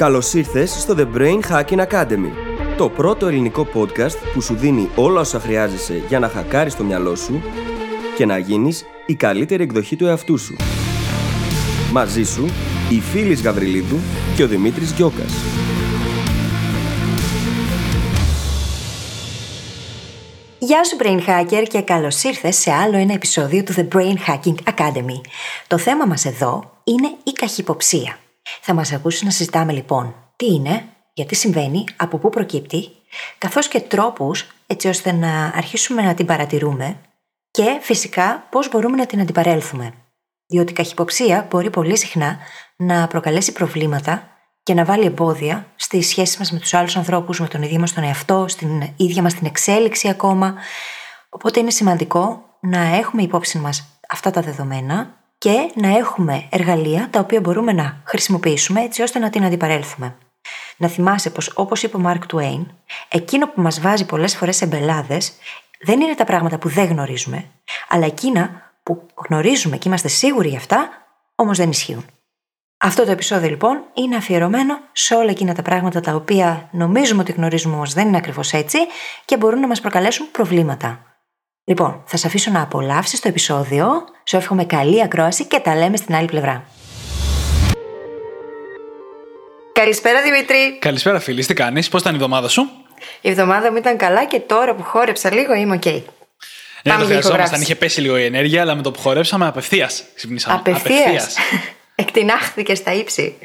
Καλώς ήρθες στο The Brain Hacking Academy, το πρώτο ελληνικό podcast που σου δίνει όλα όσα χρειάζεσαι για να χακάρεις το μυαλό σου και να γίνεις η καλύτερη εκδοχή του εαυτού σου. Μαζί σου, η Φίλης Γαβριλίδου και ο Δημήτρης Γιώκας. Γεια σου Brain Hacker και καλώς ήρθες σε άλλο ένα επεισόδιο του The Brain Hacking Academy. Το θέμα μας εδώ είναι η καχυποψία. Θα μας ακούσει να συζητάμε λοιπόν τι είναι, γιατί συμβαίνει, από πού προκύπτει, καθώς και τρόπους έτσι ώστε να αρχίσουμε να την παρατηρούμε και φυσικά πώς μπορούμε να την αντιπαρέλθουμε. Διότι η καχυποψία μπορεί πολύ συχνά να προκαλέσει προβλήματα και να βάλει εμπόδια στη σχέση μας με τους άλλους ανθρώπους, με τον ίδιο μας τον εαυτό, στην ίδια μας την εξέλιξη ακόμα. Οπότε είναι σημαντικό να έχουμε υπόψη μας αυτά τα δεδομένα και να έχουμε εργαλεία τα οποία μπορούμε να χρησιμοποιήσουμε έτσι ώστε να την αντιπαρέλθουμε. Να θυμάσαι πως όπως είπε ο Μάρκ Τουέιν, εκείνο που μας βάζει πολλές φορές εμπελάδες δεν είναι τα πράγματα που δεν γνωρίζουμε, αλλά εκείνα που γνωρίζουμε και είμαστε σίγουροι γι' αυτά, όμως δεν ισχύουν. Αυτό το επεισόδιο λοιπόν είναι αφιερωμένο σε όλα εκείνα τα πράγματα τα οποία νομίζουμε ότι γνωρίζουμε όμως δεν είναι ακριβώς έτσι και μπορούν να μας προκαλέσουν προβλήματα. Λοιπόν, θα σε αφήσω να απολαύσεις το επεισόδιο. Σου εύχομαι καλή ακρόαση και τα λέμε στην άλλη πλευρά. Καλησπέρα Δημήτρη. Καλησπέρα φίλη, τι κάνεις, πώς ήταν η εβδομάδα σου; Η εβδομάδα μου ήταν καλά και τώρα που χόρεψα λίγο είμαι ok. Okay. Ναι, το χρειαζόμασταν. Είχε πέσει λίγο η ενέργεια, αλλά με το που χορέψαμε απευθείας ξυπνήσαμε. Απευθείας. Εκτινάχθηκε στα ύψη.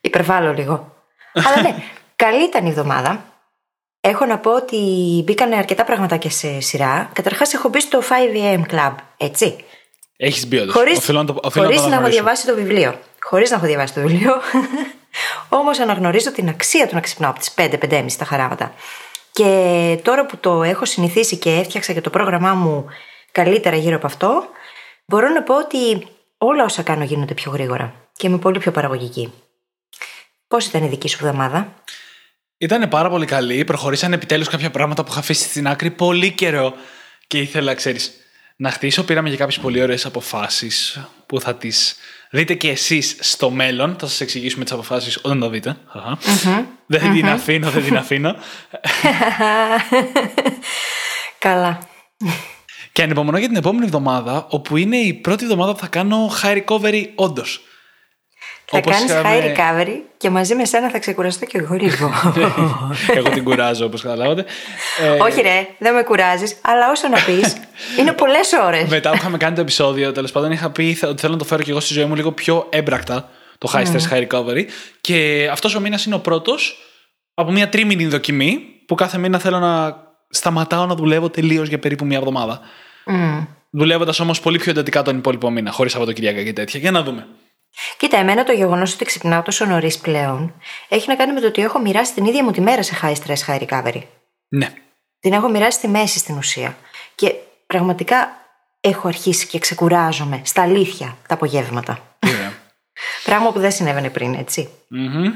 Υπερβάλλω λίγο. αλλά ναι, καλή ήταν η εβδομάδα. Έχω να πω ότι μπήκαν αρκετά πραγματάκια σε σειρά. Καταρχάς, έχω μπει στο 5am Club, έτσι. Έχεις μπει όντως. Χωρί να, να, να έχω διαβάσει το βιβλίο. Χωρίς να έχω διαβάσει το βιβλίο. Όμως αναγνωρίζω την αξία του να ξυπνάω από τις 5-5.30 τα χαράματα. Και τώρα που το έχω συνηθίσει και έφτιαξα και το πρόγραμμά μου καλύτερα γύρω από αυτό, μπορώ να πω ότι όλα όσα κάνω γίνονται πιο γρήγορα και είμαι πολύ πιο παραγωγική. Πώς ήταν η δική σου εβδομάδα, ήταν πάρα πολύ καλή. Προχωρήσαν επιτέλους κάποια πράγματα που είχα αφήσει στην άκρη πολύ καιρό και ήθελα, ξέρεις, να χτίσω. Πήραμε για κάποιες πολύ ωραίες αποφάσεις που θα τις δείτε και εσείς στο μέλλον. Θα σας εξηγήσουμε τις αποφάσεις όταν το δείτε. Δεν την αφήνω, δεν την αφήνω. Καλά. Και ανυπομονώ για την επόμενη εβδομάδα, όπου είναι η πρώτη εβδομάδα που θα κάνω high recovery όντως. Θα κάνεις high recovery και μαζί με σένα θα ξεκουραστώ και εγώ λίγο. εγώ την κουράζω, όπως καταλάβατε. Ε, Όχι, ρε, δεν με κουράζεις, αλλά όσο να πεις, είναι πολλές ώρες. Μετά που είχαμε κάνει το επεισόδιο, τέλος πάντων είχα πει ότι θέλω να το φέρω και εγώ στη ζωή μου λίγο πιο έμπρακτα το high stress high recovery. Και αυτός ο μήνας είναι ο πρώτος από μια τρίμηνη δοκιμή που κάθε μήνα θέλω να σταματάω να δουλεύω τελείως για περίπου μια εβδομάδα. Mm. Δουλεύοντας όμως πολύ πιο εντατικά τον υπόλοιπο μήνα, χωρίς Σαββατοκυριακά και τέτοια. Για να δούμε. Κοίτα, εμένα το γεγονός ότι ξυπνάω τόσο νωρίς πλέον έχει να κάνει με το ότι έχω μοιράσει την ίδια μου τη μέρα σε high stress, high recovery. Ναι. Την έχω μοιράσει στη μέση στην ουσία. Και πραγματικά έχω αρχίσει και ξεκουράζομαι στα αλήθεια τα απογεύματα. Yeah. Πράγμα που δεν συνέβαινε πριν, έτσι. Mm-hmm.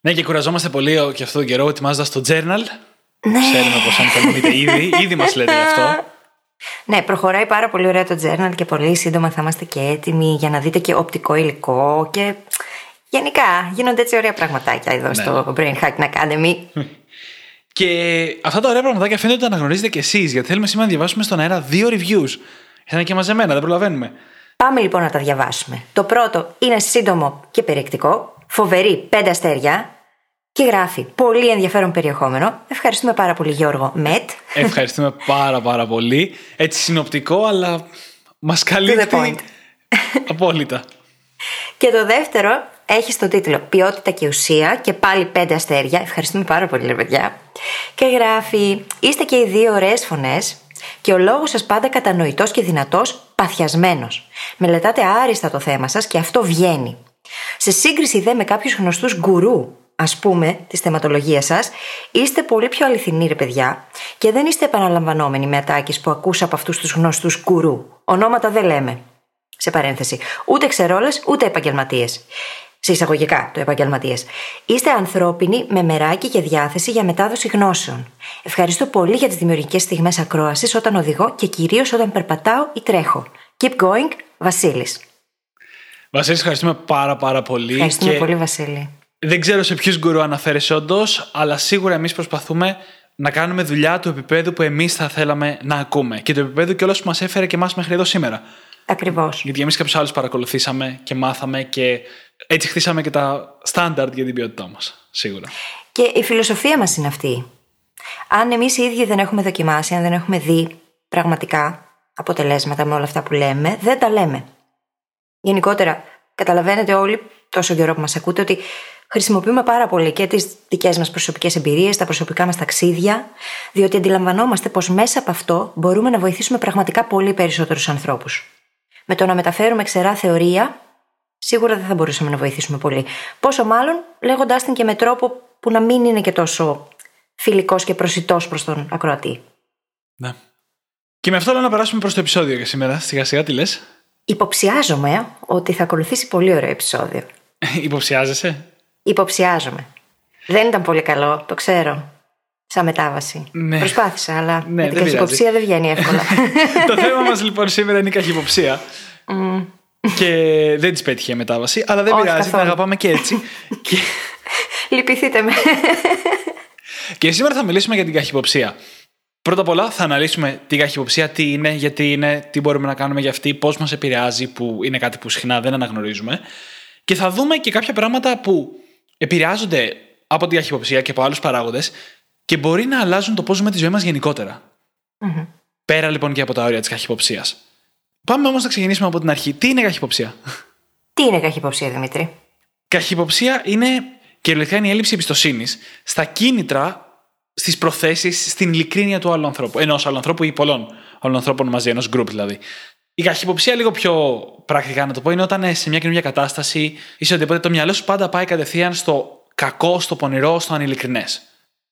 Ναι, και κουραζόμαστε πολύ και αυτόν τον καιρό ετοιμάζοντας το journal. Ναι. Ξέρουμε πώ αν το ήδη. Ήδη μας λέτε γι' αυτό. Ναι, προχωράει πάρα πολύ ωραία το journal και πολύ σύντομα θα είμαστε και έτοιμοι για να δείτε και οπτικό υλικό και γενικά γίνονται έτσι ωραία πραγματάκια εδώ ναι. στο Brain Hacking Academy. Και αυτά τα ωραία πραγματάκια φαίνεται ότι τα αναγνωρίζετε κι εσείς, γιατί θέλουμε σήμερα να διαβάσουμε στον αέρα δύο reviews. Είναι και μαζεμένα, δεν προλαβαίνουμε. Πάμε λοιπόν να τα διαβάσουμε. Το πρώτο είναι σύντομο και περιεκτικό. Φοβερή, πέντε αστέρια. Και γράφει πολύ ενδιαφέρον περιεχόμενο. Ευχαριστούμε πάρα πολύ Γιώργο Μετ. Ευχαριστούμε πάρα πάρα πολύ. Έτσι συνοπτικό αλλά μας καλύπτει απόλυτα. Και το δεύτερο έχει στο τίτλο Ποιότητα και ουσία και πάλι πέντε αστέρια. Ευχαριστούμε πάρα πολύ, ρε παιδιά. Και γράφει: Είστε και οι δύο ωραίες φωνές και ο λόγος σας πάντα κατανοητός και δυνατός, παθιασμένος. Μελετάτε άριστα το θέμα σας και αυτό βγαίνει. Σε σύγκριση δε με κάποιους γνωστούς γκουρού ας πούμε, τη θεματολογία σας, είστε πολύ πιο αληθινοί, ρε παιδιά, και δεν είστε επαναλαμβανόμενοι με ατάκε που ακούσα από αυτούς τους γνωστούς γκουρού. Ονόματα δεν λέμε. Σε παρένθεση. Ούτε ξερόλες, ούτε επαγγελματίες. Σε εισαγωγικά, το επαγγελματίες. Είστε ανθρώπινοι με μεράκι και διάθεση για μετάδοση γνώσεων. Ευχαριστώ πολύ για τις δημιουργικές στιγμές ακρόασης όταν οδηγώ και κυρίως όταν περπατάω ή τρέχω. Keep going, Βασίλης. Βασίλη, ευχαριστούμε πάρα πάρα πολύ. Ευχαριστούμε πολύ, Βασίλη. Δεν ξέρω σε ποιους γκουρού αναφέρεσαι όντως, αλλά σίγουρα εμείς προσπαθούμε να κάνουμε δουλειά του επίπεδου που εμείς θα θέλαμε να ακούμε και του επίπεδου και όλο που μας έφερε και εμάς μέχρι εδώ σήμερα. Ακριβώς. Γιατί εμείς κάποιους άλλους παρακολουθήσαμε και μάθαμε και έτσι χτίσαμε και τα στάνταρτ για την ποιότητά μας. Σίγουρα. Και η φιλοσοφία μας είναι αυτή. Αν εμείς οι ίδιοι δεν έχουμε δοκιμάσει, αν δεν έχουμε δει πραγματικά αποτελέσματα με όλα αυτά που λέμε, δεν τα λέμε. Γενικότερα, καταλαβαίνετε όλοι τόσο καιρό που μας ακούτε ότι χρησιμοποιούμε πάρα πολύ και τις δικές μας προσωπικές εμπειρίες, τα προσωπικά μας ταξίδια, διότι αντιλαμβανόμαστε πως μέσα από αυτό μπορούμε να βοηθήσουμε πραγματικά πολύ περισσότερους ανθρώπους. Με το να μεταφέρουμε ξερά θεωρία, σίγουρα δεν θα μπορούσαμε να βοηθήσουμε πολύ. Πόσο μάλλον λέγοντάς την και με τρόπο που να μην είναι και τόσο φιλικός και προσιτός προς τον ακροατή. Ναι. Και με αυτό λέω να περάσουμε προς το επεισόδιο για σήμερα. Σιγά σιγά τι λες; Υποψιάζομαι ότι θα ακολουθήσει πολύ ωραίο επεισόδιο. Υποψιάζεσαι; Υποψιάζομαι. Δεν ήταν πολύ καλό, το ξέρω. Σαν μετάβαση. Ναι. Προσπάθησα, αλλά Ναι, με την δεν καχυποψία δεν βγαίνει εύκολα. το θέμα μας λοιπόν σήμερα είναι η καχυποψία. και δεν της πέτυχε η μετάβαση, αλλά δεν Όχι, πειράζει, την καθόλου. αγαπάμε και έτσι. και, Λυπηθείτε με. και σήμερα θα μιλήσουμε για την καχυποψία. Πρώτα απ' όλα θα αναλύσουμε την καχυποψία, τι είναι, γιατί είναι, τι μπορούμε να κάνουμε για αυτή, πώς μας επηρεάζει, που είναι κάτι που συχνά δεν αναγνωρίζουμε. Και θα δούμε και κάποια πράγματα που επηρεάζονται από την καχυποψία και από άλλους παράγοντες και μπορεί να αλλάζουν το πώς ζούμε τη ζωή μας γενικότερα. Πέρα λοιπόν και από τα όρια της καχυποψίας. Πάμε όμως να ξεκινήσουμε από την αρχή. Τι είναι καχυποψία; Τι είναι καχυποψία, Δημήτρη; Καχυποψία είναι κυριολεκτικά είναι η έλλειψη εμπιστοσύνης στα κίνητρα, στις προθέσεις, στην ειλικρίνεια του άλλου ανθρώπου. Ενός άλλου ανθρώπου ή πολλών άλλων ανθρώπων μαζί, ενός group δηλαδή. Η καχυποψία, λίγο πιο πρακτικά να το πω, είναι όταν ε, σε μια καινούργια κατάσταση ή σε οτιδήποτε το μυαλό σου πάντα πάει κατευθείαν στο κακό, στο πονηρό, στο ανηλικρινέ.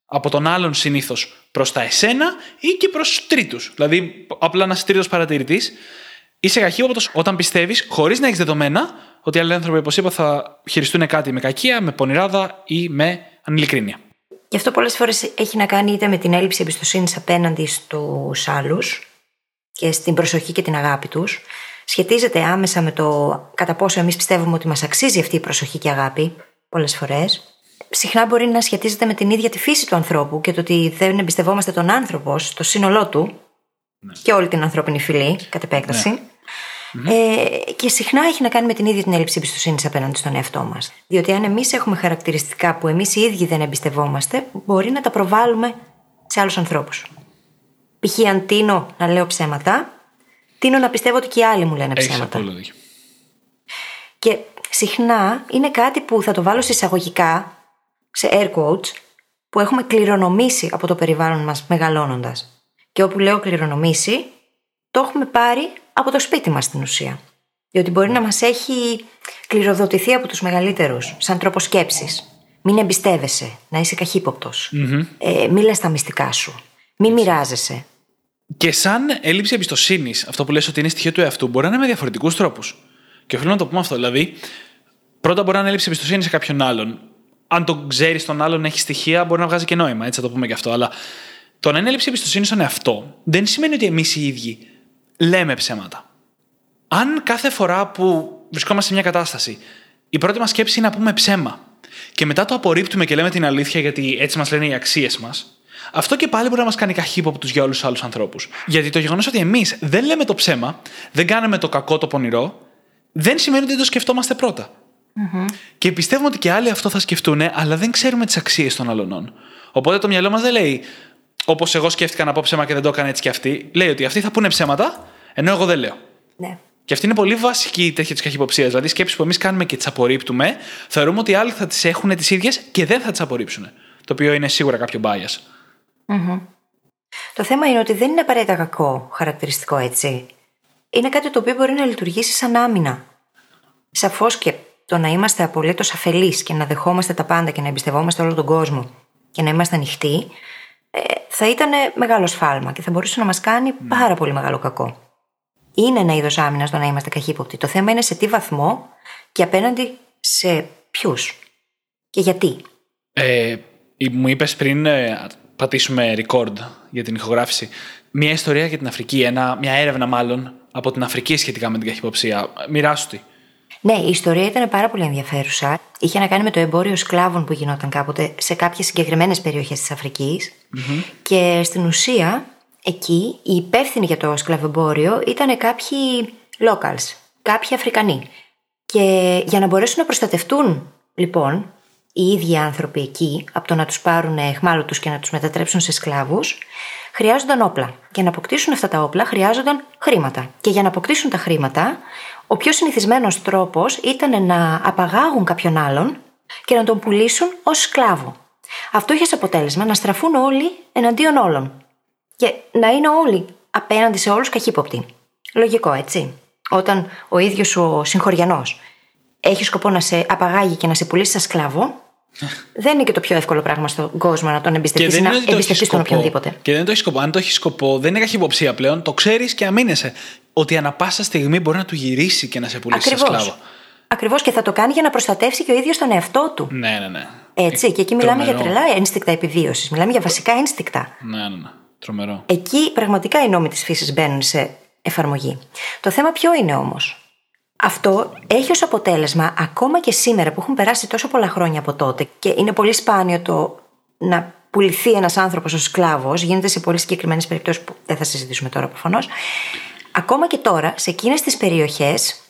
Από τον άλλον συνήθως προς τα εσένα ή και προς τρίτους. Δηλαδή, απλά ένας τρίτος παρατηρητής. Είσαι καχύποπτος όταν πιστεύεις, χωρίς να έχεις δεδομένα, ότι οι άλλοι άνθρωποι, όπως είπα, θα χειριστούν κάτι με κακία, με πονηράδα ή με ανηλικρίνεια. Γι' αυτό πολλές φορές έχει να κάνει είτε με την έλλειψη εμπιστοσύνης απέναντι στους άλλους και στην προσοχή και την αγάπη τους. Σχετίζεται άμεσα με το κατά πόσο εμείς πιστεύουμε ότι μας αξίζει αυτή η προσοχή και αγάπη, πολλές φορές. Συχνά μπορεί να σχετίζεται με την ίδια τη φύση του ανθρώπου και το ότι δεν εμπιστευόμαστε τον άνθρωπο στο σύνολό του και όλη την ανθρώπινη φυλή, κατ' επέκταση. Ε, και συχνά έχει να κάνει με την ίδια την έλλειψη εμπιστοσύνης απέναντι στον εαυτό μας. Διότι αν εμείς έχουμε χαρακτηριστικά που εμείς οι ίδιοι δεν εμπιστευόμαστε, μπορεί να τα προβάλλουμε σε άλλους ανθρώπους. Π.χ. αν τίνω να λέω ψέματα, τίνω να πιστεύω ότι και οι άλλοι μου λένε Έχεις ψέματα. απόλυτο δίκιο. Και συχνά είναι κάτι που θα το βάλω σε εισαγωγικά, σε air quotes, που έχουμε κληρονομήσει από το περιβάλλον μας μεγαλώνοντας. Και όπου λέω κληρονομήσει, το έχουμε πάρει από το σπίτι μας στην ουσία. Διότι μπορεί να μας έχει κληροδοτηθεί από τους μεγαλύτερους, σαν τρόπο σκέψης. Μην εμπιστεύεσαι, να είσαι καχύποπτος. Ε, μην λες τα μυστικά σου. Μην μοιράζεσαι. Και σαν έλλειψη εμπιστοσύνη, αυτό που λες ότι είναι στοιχείο του εαυτού, μπορεί να είναι με διαφορετικούς τρόπους. Και οφείλω να το πούμε αυτό. Δηλαδή, πρώτα μπορεί να είναι έλλειψη εμπιστοσύνη σε κάποιον άλλον. Αν το ξέρεις τον άλλον, έχεις στοιχεία, μπορεί να βγάζει και νόημα, έτσι θα το πούμε και αυτό. Αλλά το να είναι έλλειψη εμπιστοσύνη στον εαυτό δεν σημαίνει ότι εμείς οι ίδιοι λέμε ψέματα. Αν κάθε φορά που βρισκόμαστε σε μια κατάσταση, η πρώτη μας σκέψη είναι να πούμε ψέμα και μετά το απορρίπτουμε και λέμε την αλήθεια γιατί έτσι μας λένε οι αξίες μας, αυτό και πάλι μπορεί να μας κάνει καχύποπτου για όλους τους άλλους ανθρώπους. Γιατί το γεγονός ότι εμείς δεν λέμε το ψέμα, δεν κάνουμε το κακό το πονηρό, δεν σημαίνει ότι δεν το σκεφτόμαστε πρώτα. Και πιστεύουμε ότι και άλλοι αυτό θα σκεφτούν, αλλά δεν ξέρουμε τις αξίες των αλλωνών. Οπότε το μυαλό μας δεν λέει, όπως εγώ σκέφτηκα να πω ψέμα και δεν το έκανε έτσι και αυτοί. Λέει ότι αυτοί θα πούνε ψέματα, ενώ εγώ δεν λέω. Ναι. Και αυτή είναι πολύ βασική η τέτοια της καχυποψίας. Δηλαδή, σκέψει που εμείς κάνουμε και τις απορρίπτουμε, θεωρούμε ότι οι άλλοι θα τις έχουν τις ίδιες και δεν θα τις απορρίψουν. Το οποίο είναι σίγουρα κάποιο bias. Το θέμα είναι ότι δεν είναι απαραίτητα κακό χαρακτηριστικό έτσι. Είναι κάτι το οποίο μπορεί να λειτουργήσει σαν άμυνα. Σαφώς και το να είμαστε απολύτως αφελείς και να δεχόμαστε τα πάντα και να εμπιστευόμαστε όλο τον κόσμο και να είμαστε ανοιχτοί, ε, θα ήταν μεγάλο σφάλμα και θα μπορούσε να μας κάνει πάρα πολύ μεγάλο κακό. Είναι ένα είδος άμυνας το να είμαστε καχύποπτοι. Το θέμα είναι σε τι βαθμό και απέναντι σε ποιους. Και γιατί. Ε, μου είπες πριν ε, πατήσουμε record για την ηχογράφηση μια ιστορία για την Αφρική, ένα, μια έρευνα μάλλον από την Αφρική σχετικά με την καχυποψία. Μοιράσου τη. Ναι, η ιστορία ήταν πάρα πολύ ενδιαφέρουσα. Είχε να κάνει με το εμπόριο σκλάβων που γινόταν κάποτε σε κάποιες συγκεκριμένες περιοχές της αφρικη Και στην ουσία, εκεί οι υπεύθυνοι για το σκλαβεμπόριο ήταν κάποιοι locals, κάποιοι Αφρικανοί. Και για να μπορέσουν να προστατευτούν, λοιπόν, οι ίδιοι άνθρωποι εκεί από το να τους πάρουν εχμάλωτους και να τους μετατρέψουν σε σκλάβους, χρειάζονταν όπλα. Για να αποκτήσουν αυτά τα όπλα χρειάζονταν χρήματα. Και για να αποκτήσουν τα χρήματα, ο πιο συνηθισμένος τρόπος ήταν να απαγάγουν κάποιον άλλον και να τον πουλήσουν ως σκλάβο. Αυτό είχε σαν αποτέλεσμα να στραφούν όλοι εναντίον όλων. Και να είναι όλοι απέναντι σε όλους καχύποπτοι. Λογικό, έτσι. Όταν ο ίδιος ο συγχωριανός έχει σκοπό να σε απαγάγει και να σε πουλήσει σαν σκλάβο, δεν είναι και το πιο εύκολο πράγμα στον κόσμο να τον εμπιστευτείς να εμπιστευτείς τον οποιονδήποτε. Και δεν το έχεις σκοπό. Αν το έχεις σκοπό, δεν είναι καχυποψία πλέον. Το ξέρεις και αμήνεσαι. Ότι ανα πάσα στιγμή μπορεί να του γυρίσει και να σε πουλήσει σαν σκλάβο. Ακριβώς και θα το κάνει για να προστατεύσει και ο ίδιος τον εαυτό του. Ναι, ναι, ναι. Έτσι. Και εκεί μιλάμε για τρελά ένστικτα επιβίωσης. Μιλάμε για βασικά ένστικτα. Ναι, ναι, ναι. Τρομερό. Εκεί πραγματικά οι νόμοι της φύσης μπαίνουν σε εφαρμογή. Το θέμα ποιο είναι όμως; Αυτό έχει ως αποτέλεσμα, ακόμα και σήμερα που έχουν περάσει τόσο πολλά χρόνια από τότε και είναι πολύ σπάνιο το να πουληθεί ένας άνθρωπος ως σκλάβος, γίνεται σε πολύ συγκεκριμένες περιπτώσεις που δεν θα συζητήσουμε τώρα προφανώς, ακόμα και τώρα σε εκείνες τις περιοχές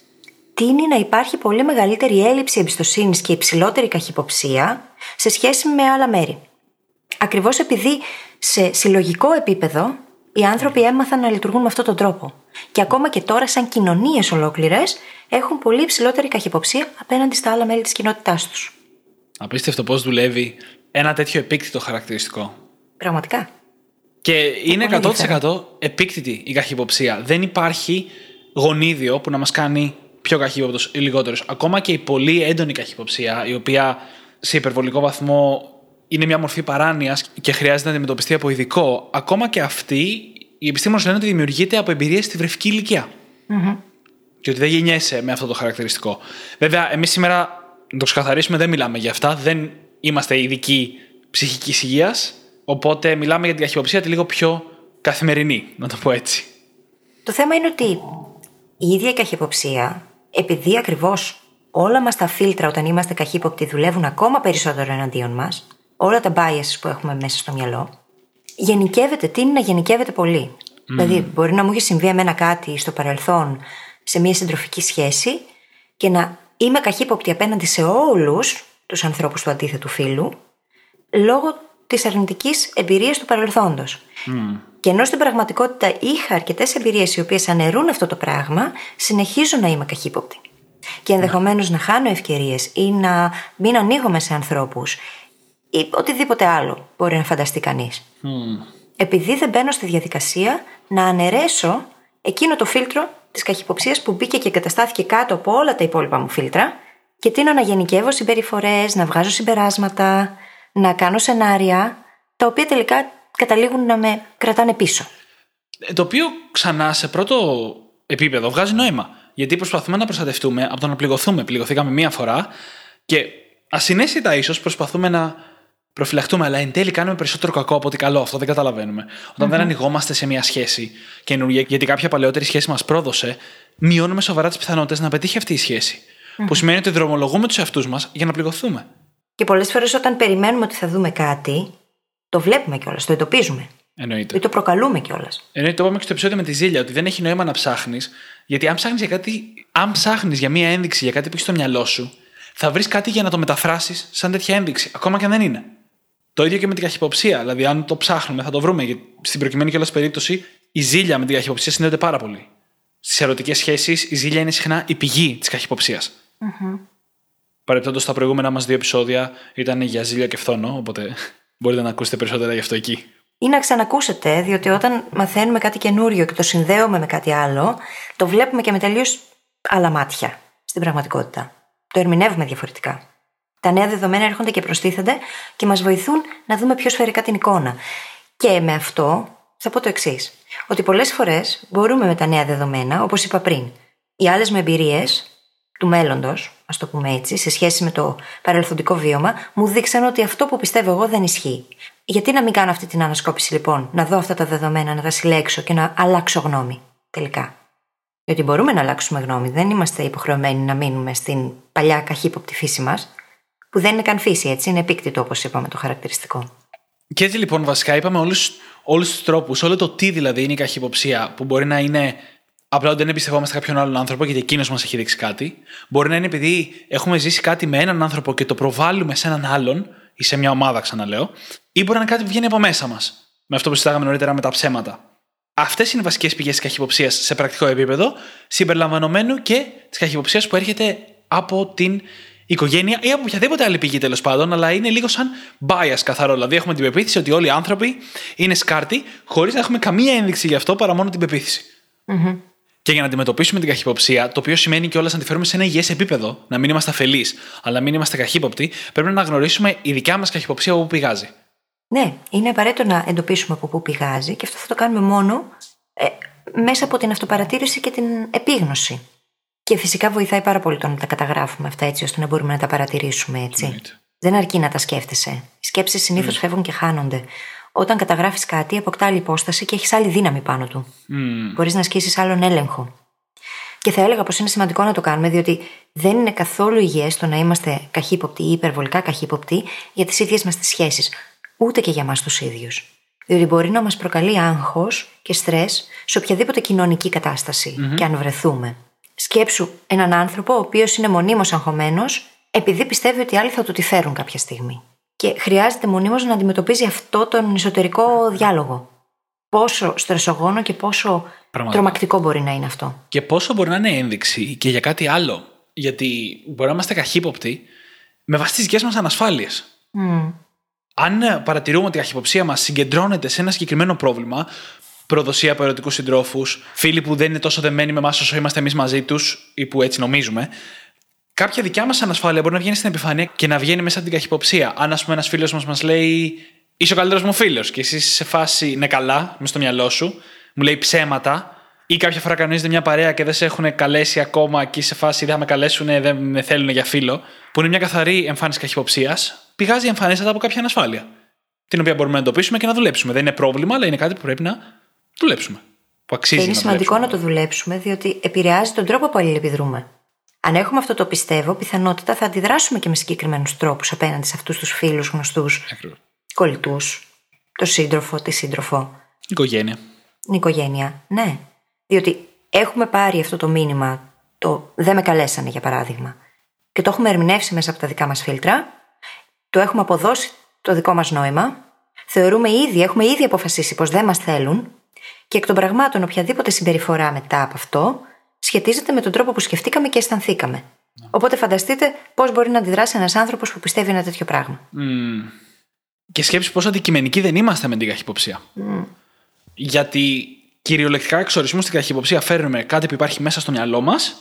τίνει να υπάρχει πολύ μεγαλύτερη έλλειψη εμπιστοσύνης και υψηλότερη καχυποψία σε σχέση με άλλα μέρη. Ακριβώς επειδή σε συλλογικό επίπεδο οι άνθρωποι έμαθαν να λειτουργούν με αυτόν τον τρόπο. Και ακόμα και τώρα, σαν κοινωνίες ολόκληρες, έχουν πολύ υψηλότερη καχυποψία απέναντι στα άλλα μέλη της κοινότητάς τους. Απίστευτο πώς δουλεύει ένα τέτοιο επίκτητο χαρακτηριστικό. Πραγματικά. Και είναι 100% επίκτητη η καχυποψία. Δεν υπάρχει γονίδιο που να μας κάνει πιο καχύποπτος ή λιγότερος. Ακόμα και η πολύ έντονη καχυποψία, η οποία σε υπερβολικό βαθμό είναι μια μορφή παράνοιας και χρειάζεται να αντιμετωπιστεί από ειδικό, ακόμα και αυτή οι επιστήμονες λένε ότι δημιουργείται από εμπειρία στη βρεφική ηλικία. Mm-hmm. Και ότι δεν γεννιέσαι με αυτό το χαρακτηριστικό. Βέβαια, εμείς σήμερα, να το ξεκαθαρίσουμε, δεν μιλάμε για αυτά. Δεν είμαστε ειδικοί ψυχικής υγείας. Οπότε μιλάμε για την καχυποψία τη λίγο πιο καθημερινή, να το πω έτσι. Το θέμα είναι ότι η ίδια η καχυποψία, επειδή ακριβώς όλα μας τα φίλτρα όταν είμαστε καχύποπτοι δουλεύουν ακόμα περισσότερο εναντίον μας, όλα τα biases που έχουμε μέσα στο μυαλό, γενικεύεται, τίνει να γενικεύεται πολύ. Δηλαδή, μπορεί να μου έχει συμβεί εμένα κάτι στο παρελθόν σε μια συντροφική σχέση και να είμαι καχύποπτη απέναντι σε όλους τους ανθρώπους του αντίθετου φίλου, λόγω της αρνητικής εμπειρίας του παρελθόντος. Και ενώ στην πραγματικότητα είχα αρκετές εμπειρίες οι οποίες αναιρούν αυτό το πράγμα, συνεχίζω να είμαι καχύποπτη. Και ενδεχομένως να χάνω ευκαιρίες ή να μην ανοίγομαι σε ανθρώπους ή οτιδήποτε άλλο μπορεί να φανταστεί κανείς. Επειδή δεν μπαίνω στη διαδικασία να αναιρέσω εκείνο το φίλτρο της καχυποψίας που μπήκε και καταστάθηκε κάτω από όλα τα υπόλοιπα μου φίλτρα και τίνω να γενικεύω συμπεριφορές, να βγάζω συμπεράσματα, να κάνω σενάρια, τα οποία τελικά καταλήγουν να με κρατάνε πίσω. Ε, το οποίο ξανά σε πρώτο επίπεδο βγάζει νόημα. Γιατί προσπαθούμε να προστατευτούμε από το να πληγωθούμε. Πληγωθήκαμε μία φορά και ασυναίσθητα ίσως προσπαθούμε να προφυλαχτούμε, αλλά εν τέλει κάνουμε περισσότερο κακό από ότι καλό. Αυτό δεν καταλαβαίνουμε. Όταν δεν ανοιγόμαστε σε μια σχέση καινούργια, γιατί κάποια παλαιότερη σχέση μας πρόδωσε, μειώνουμε σοβαρά τις πιθανότητες να πετύχει αυτή η σχεση Που σημαίνει ότι δρομολογούμε τους εαυτούς μας για να πληγωθούμε. Και πολλές φορές όταν περιμένουμε ότι θα δούμε κάτι, το βλέπουμε κιόλας, το εντοπίζουμε. Εννοείται. Ή το προκαλούμε κιόλας. Εννοείται, το είπαμε και στο επεισόδιο με τη ζήλια, ότι δεν έχει νόημα να ψάχνεις, γιατί αν ψάχνεις για κάτι, αν ψάχνεις για μία ένδειξη για κάτι που έχεις στο μυαλό σου, θα βρεις κάτι για να το μεταφράσεις σαν τέτοια ένδειξη, ακόμα και αν δεν είναι. Το ίδιο και με την καχυποψία. Δηλαδή, αν το ψάχνουμε, θα το βρούμε. Γιατί στην προκειμένη κιόλας περίπτωση, η ζήλια με την καχυποψία συνδέονται πάρα πολύ. Στις ερωτικές σχέσεις, η ζήλια είναι συχνά η πηγή της καχυποψία. Mm-hmm. Παρεπτόντως, τα προηγούμενα μας δύο επεισόδια ήταν για ζήλια και φθόνο, οπότε μπορείτε να ακούσετε περισσότερα γι' αυτό εκεί. Ή να ξανακούσετε, διότι όταν μαθαίνουμε κάτι καινούριο και το συνδέουμε με κάτι άλλο, το βλέπουμε και με τελείως άλλα μάτια στην πραγματικότητα. Το ερμηνεύουμε διαφορετικά. Τα νέα δεδομένα έρχονται και προστίθενται και μας βοηθούν να δούμε πιο σφαιρικά την εικόνα. Και με αυτό θα πω το εξής: Ότι πολλές φορές μπορούμε με τα νέα δεδομένα, όπως είπα πριν, οι άλλες μου εμπειρίες του μέλλοντος, ας το πούμε έτσι, σε σχέση με το παρελθοντικό βίωμα, μου δείξαν ότι αυτό που πιστεύω εγώ δεν ισχύει. Γιατί να μην κάνω αυτή την ανασκόπηση λοιπόν, να δω αυτά τα δεδομένα, να τα συλλέξω και να αλλάξω γνώμη τελικά. Διότι μπορούμε να αλλάξουμε γνώμη. Δεν είμαστε υποχρεωμένοι να μείνουμε στην παλιά καχύποπτη φύση μας, που δεν είναι καν φύση, έτσι. Είναι επίκτητο, όπως είπαμε, το χαρακτηριστικό. Και έτσι λοιπόν, βασικά είπαμε όλους όλους τους τρόπους, όλο το τι δηλαδή είναι η καχυποψία, που μπορεί να είναι απλά ότι δεν εμπιστευόμαστε κάποιον άλλον άνθρωπο γιατί εκείνος μας έχει δείξει κάτι. Μπορεί να είναι επειδή έχουμε ζήσει κάτι με έναν άνθρωπο και το προβάλλουμε σε έναν άλλον ή σε μια ομάδα, ξαναλέω. Ή μπορεί να είναι κάτι που βγαίνει από μέσα μας. Με αυτό που συζητάγαμε νωρίτερα με τα ψέματα. Αυτές είναι οι βασικές πηγές της καχυποψίας σε πρακτικό επίπεδο, συμπεριλαμβανομένου και της καχυποψίας που έρχεται από την οικογένεια ή από οποιαδήποτε άλλη πηγή τέλος πάντων, αλλά είναι λίγο σαν bias καθαρό. Δηλαδή, έχουμε την πεποίθηση ότι όλοι οι άνθρωποι είναι σκάρτοι, χωρίς να έχουμε καμία ένδειξη γι' αυτό παρά μόνο την πεποίθηση. Mm-hmm. Και για να αντιμετωπίσουμε την καχυποψία, το οποίο σημαίνει κιόλας να τη φέρουμε σε ένα υγιές επίπεδο, να μην είμαστε αφελείς, αλλά να μην είμαστε καχύποπτοι, πρέπει να γνωρίσουμε η δικιά μας καχυποψία από πού πηγάζει. Ναι, είναι απαραίτητο να εντοπίσουμε από πού πηγάζει και αυτό θα το κάνουμε μόνο ε, μέσα από την αυτοπαρατήρηση και την επίγνωση. Και φυσικά βοηθάει πάρα πολύ το να τα καταγράφουμε αυτά έτσι ώστε να μπορούμε να τα παρατηρήσουμε έτσι. Δεν αρκεί να τα σκέφτεσαι. Οι σκέψεις συνήθως mm. φεύγουν και χάνονται. Όταν καταγράφεις κάτι, αποκτά άλλη υπόσταση και έχεις άλλη δύναμη πάνω του. Mm. Μπορείς να ασκήσεις άλλον έλεγχο. Και θα έλεγα πως είναι σημαντικό να το κάνουμε, διότι δεν είναι καθόλου υγιές το να είμαστε καχύποπτοι ή υπερβολικά καχύποπτοι για τις ίδιες μας τις σχέσεις. Ούτε και για εμά τους ίδιους. Διότι μπορεί να μας προκαλεί άγχος και στρες σε οποιαδήποτε κοινωνική κατάσταση mm-hmm. και αν βρεθούμε. Σκέψου έναν άνθρωπο ο οποίος είναι μονίμως αγχωμένος επειδή πιστεύει ότι οι άλλοι θα του τη φέρουν κάποια στιγμή. Και χρειάζεται μονίμως να αντιμετωπίζει αυτό τον εσωτερικό διάλογο. Πόσο στρεσογόνο και πόσο Πραγματικά. τρομακτικό μπορεί να είναι αυτό. Και πόσο μπορεί να είναι ένδειξη και για κάτι άλλο. Γιατί μπορεί να είμαστε καχύποπτοι με βάση τις δικές μας ανασφάλειες. Mm. Αν παρατηρούμε ότι η καχυποψία μας συγκεντρώνεται σε ένα συγκεκριμένο πρόβλημα, προδοσία από ερωτικούς συντρόφους, φίλοι που δεν είναι τόσο δεμένοι με εμάς όσο είμαστε εμείς μαζί τους ή που έτσι νομίζουμε, κάποια δικιά μας ανασφάλεια μπορεί να βγαίνει στην επιφάνεια και να βγαίνει μέσα από την καχυποψία. Αν, ας πούμε, ένας φίλος μας μας λέει Είσαι ο καλύτερος μου φίλος και εσύ σε φάση είναι καλά, με στο μυαλό σου, μου λέει ψέματα, ή κάποια φορά κανονίζεται μια παρέα και δεν σε έχουν καλέσει ακόμα και σε φάση δεν θα με καλέσουν, δεν με θέλουν για φίλο, που είναι μια καθαρή εμφάνιση καχυποψίας, πηγάζει εμφανίστατα από κάποια ανασφάλεια την οποία μπορούμε να εντοπίσουμε και να δουλέψουμε. Δεν είναι πρόβλημα, αλλά είναι κάτι που πρέπει να δουλέψουμε. Που αξίζει είναι να σημαντικό να το δουλέψουμε, διότι επηρεάζει τον τρόπο που αλληλεπιδρούμε. Αν έχουμε αυτό το πιστεύω, πιθανότητα θα αντιδράσουμε και με συγκεκριμένους τρόπους απέναντι σε αυτούς τους φίλους, γνωστούς, κολλητούς, το σύντροφο, τη σύντροφο. Οικογένεια. Την οικογένεια, ναι. Διότι έχουμε πάρει αυτό το μήνυμα, το δεν με καλέσανε για παράδειγμα, και το έχουμε ερμηνεύσει μέσα από τα δικά μας φίλτρα, το έχουμε αποδώσει το δικό μας νόημα, θεωρούμε ήδη, έχουμε ήδη αποφασίσει πως δεν μας θέλουν και εκ των πραγμάτων οποιαδήποτε συμπεριφορά μετά από αυτό σχετίζεται με τον τρόπο που σκεφτήκαμε και αισθανθήκαμε. Ναι. Οπότε φανταστείτε πώς μπορεί να αντιδράσει ένας άνθρωπος που πιστεύει ένα τέτοιο πράγμα. Mm. Και σκέψει πόσο αντικειμενικοί δεν είμαστε με την καχυποψία. Mm. Γιατί κυριολεκτικά εξορισμού στην καχυποψία φέρνουμε κάτι που υπάρχει μέσα στο μυαλό μας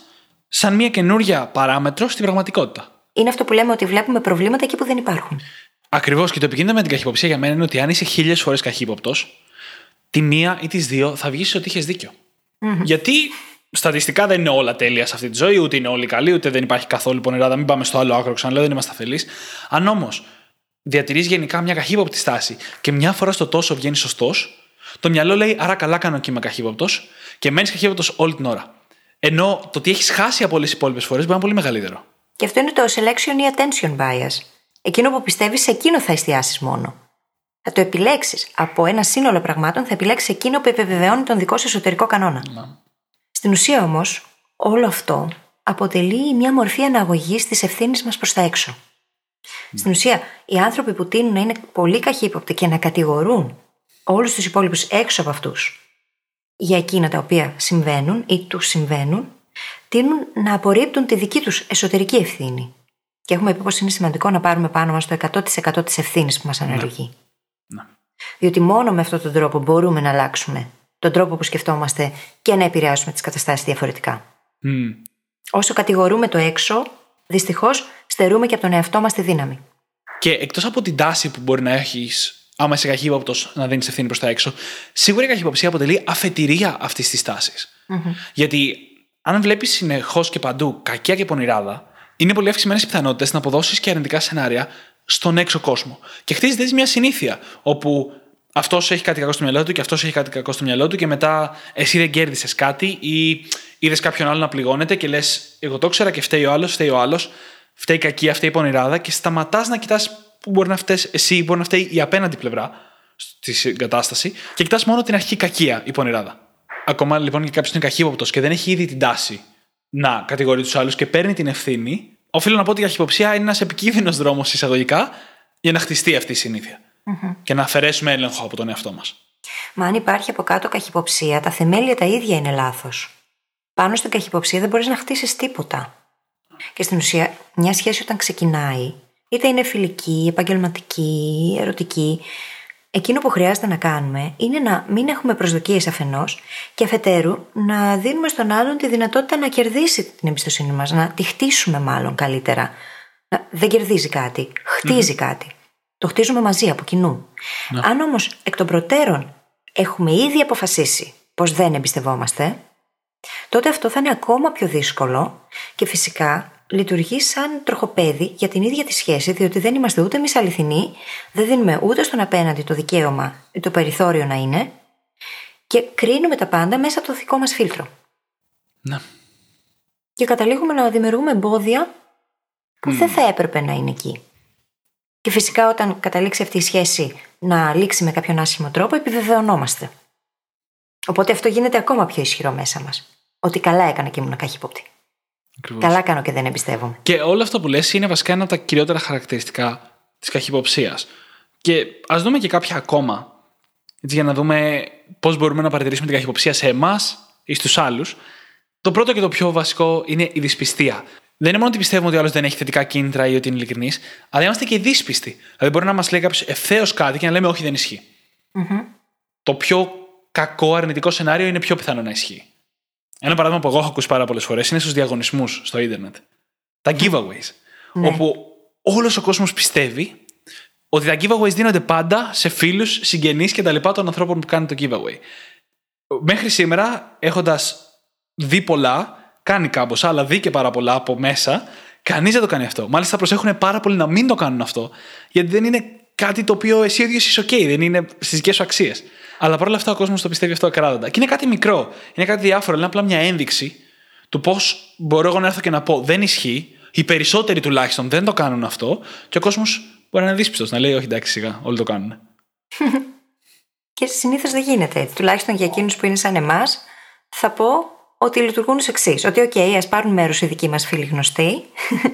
σαν μια καινούρια παράμετρο στην πραγματικότητα. Είναι αυτό που λέμε ότι βλέπουμε προβλήματα εκεί που δεν υπάρχουν. Ακριβώς και το επικίνδυνο με την καχυποψία για μένα είναι ότι αν είσαι χίλιες φορές καχύποπτος, τη μία ή τις δύο θα βγεις ότι είχες δίκιο. Mm-hmm. Γιατί στατιστικά δεν είναι όλα τέλεια σε αυτή τη ζωή, ούτε είναι όλοι καλοί, ούτε δεν υπάρχει καθόλου πονηράδα. Μην πάμε στο άλλο άκρο, ξαναλέω, δεν είμαστε αφελείς. Αν όμως διατηρείς γενικά μια καχύποπτη στάση και μια φορά στο τόσο βγαίνεις σωστός, το μυαλό λέει Άρα καλά κάνω και είμαι καχύποπτος και μένεις καχύποπτος όλη την ώρα. Ενώ το ότι έχεις χάσει από όλες τις υπόλοιπες φορές μπορεί να είναι πολύ μεγαλύτερο. Και αυτό είναι το selection ή attention bias. Εκείνο που πιστεύεις, σε εκείνο θα εστιάσεις μόνο. Θα το επιλέξεις. Από ένα σύνολο πραγμάτων θα επιλέξεις εκείνο που επιβεβαιώνει τον δικό σου εσωτερικό κανόνα. Να. Στην ουσία όμως, όλο αυτό αποτελεί μια μορφή αναγωγής της ευθύνης μας προς τα έξω. Στην ουσία, οι άνθρωποι που τείνουν να είναι πολύ καχύποπτοι και να κατηγορούν όλους τους υπόλοιπους έξω από αυτούς για εκείνα τα οποία συμβαίνουν ή τους συμβαίνουν, τείνουν να απορρίπτουν τη δική τους εσωτερική ευθύνη. Και έχουμε πει πως είναι σημαντικό να πάρουμε πάνω μας το 100% της ευθύνης που μας αναλογεί. Ναι. Διότι μόνο με αυτόν τον τρόπο μπορούμε να αλλάξουμε τον τρόπο που σκεφτόμαστε και να επηρεάσουμε τις καταστάσεις διαφορετικά. Mm. Όσο κατηγορούμε το έξω, δυστυχώς στερούμε και από τον εαυτό μας τη δύναμη. Και εκτός από την τάση που μπορεί να έχεις, άμα είσαι καχύποπτος, να δίνεις ευθύνη προς τα έξω, σίγουρα η καχυποψία αποτελεί αφετηρία αυτής της τάσης. Mm-hmm. Γιατί αν βλέπεις συνεχώς και παντού κακία και πονηράδα, είναι πολύ αυξημένες οι πιθανότητες να αποδώσεις και αρνητικά σενάρια στον έξω κόσμο. Και χτίζεται έτσι μια συνήθεια, όπου αυτός έχει κάτι κακό στο μυαλό του και αυτός έχει κάτι κακό στο μυαλό του και μετά εσύ δεν κέρδισες κάτι ή είδες κάποιον άλλο να πληγώνεται και λες: Εγώ το ήξερα και φταίει ο άλλος, φταίει ο άλλος, φταίει η κακία, φταίει η πονηράδα και σταματάς να κοιτάς που μπορεί να φταίει εσύ, μπορεί να φταίει η απέναντι πλευρά στη κατάσταση και κοιτάς μόνο την αρχική κακία, η πονηράδα. Ακόμα λοιπόν και κάποιος είναι καχύποπτος και δεν έχει ήδη την τάση να κατηγορεί τους άλλους και παίρνει την ευθύνη, οφείλω να πω ότι η καχυποψία είναι ένας επικίνδυνος δρόμος εισαγωγικά για να χτιστεί αυτή η συνήθεια. Mm-hmm. Και να αφαιρέσουμε έλεγχο από τον εαυτό μας. Μα αν υπάρχει από κάτω καχυποψία, τα θεμέλια τα ίδια είναι λάθος. Πάνω στην καχυποψία δεν μπορείς να χτίσεις τίποτα. Και στην ουσία, μια σχέση όταν ξεκινάει, είτε είναι φιλική, επαγγελματική, ερωτική, εκείνο που χρειάζεται να κάνουμε είναι να μην έχουμε προσδοκίες αφενός και αφετέρου να δίνουμε στον άλλον τη δυνατότητα να κερδίσει την εμπιστοσύνη μας, να τη χτίσουμε μάλλον καλύτερα. Δεν κερδίζει κάτι, κάτι. Το χτίζουμε μαζί από κοινού. Ναι. Αν όμως εκ των προτέρων έχουμε ήδη αποφασίσει πως δεν εμπιστευόμαστε, τότε αυτό θα είναι ακόμα πιο δύσκολο και φυσικά λειτουργεί σαν τροχοπέδι για την ίδια τη σχέση, διότι δεν είμαστε ούτε εμείς αληθινοί, δεν δίνουμε ούτε στον απέναντι το δικαίωμα ή το περιθώριο να είναι και κρίνουμε τα πάντα μέσα από το δικό μας φίλτρο. Ναι. Και καταλήγουμε να δημιουργούμε εμπόδια που δεν θα έπρεπε να είναι εκεί. Και φυσικά όταν καταλήξει αυτή η σχέση να λήξει με κάποιον άσχημο τρόπο, επιβεβαιωνόμαστε. Οπότε αυτό γίνεται ακόμα πιο ισχυρό μέσα μας. Ότι καλά έκανα και ήμουν καχύποπτη. Ακριβώς. Καλά κάνω και δεν εμπιστεύομαι. Και όλο αυτό που λες είναι βασικά ένα από τα κυριότερα χαρακτηριστικά της καχυποψίας. Και ας δούμε και κάποια ακόμα. Έτσι, για να δούμε πώς μπορούμε να παρατηρήσουμε την καχυποψία σε εμάς ή στους άλλους. Το πρώτο και το πιο βασικό είναι η δυσπιστία. Δεν είναι μόνο ότι πιστεύουμε ότι ο άλλος δεν έχει θετικά κίνητρα ή ότι είναι ειλικρινής, αλλά είμαστε και δύσπιστοι. Δηλαδή, μπορεί να μας λέει κάποιος ευθέως κάτι και να λέμε Όχι, δεν ισχύει. Mm-hmm. Το πιο κακό αρνητικό σενάριο είναι πιο πιθανό να ισχύει. Ένα παράδειγμα που εγώ έχω ακούσει πάρα πολλές φορές είναι στους διαγωνισμούς στο Ιντερνετ. Τα giveaways. Ναι. Όπου όλος ο κόσμος πιστεύει ότι τα giveaways δίνονται πάντα σε φίλους, συγγενείς και τα λοιπά των ανθρώπων που κάνουν το giveaway. Μέχρι σήμερα, έχοντας δει πολλά, κάνει κάμποσα, αλλά δει και πάρα πολλά από μέσα, κανείς δεν το κάνει αυτό. Μάλιστα, προσέχουν πάρα πολύ να μην το κάνουν αυτό, γιατί δεν είναι κάτι το οποίο εσύ ίδιος είσαι OK, δεν είναι στις δικές σου αξίες. Αλλά παρόλα αυτά ο κόσμος το πιστεύει αυτό ακράδαντα. Και είναι κάτι μικρό, είναι κάτι διάφορο, είναι απλά μια ένδειξη του πώς μπορώ εγώ να έρθω και να πω δεν ισχύει, οι περισσότεροι τουλάχιστον δεν το κάνουν αυτό, και ο κόσμος μπορεί να είναι δύσπιστος, να λέει Όχι, εντάξει, σιγά, όλοι το κάνουν. και συνήθως δεν γίνεται έτσι. Τουλάχιστον για εκείνους που είναι σαν εμάς, θα πω ότι λειτουργούν ως εξής. Ότι, OK, ας πάρουν μέρος οι δικοί μας φίλοι γνωστοί.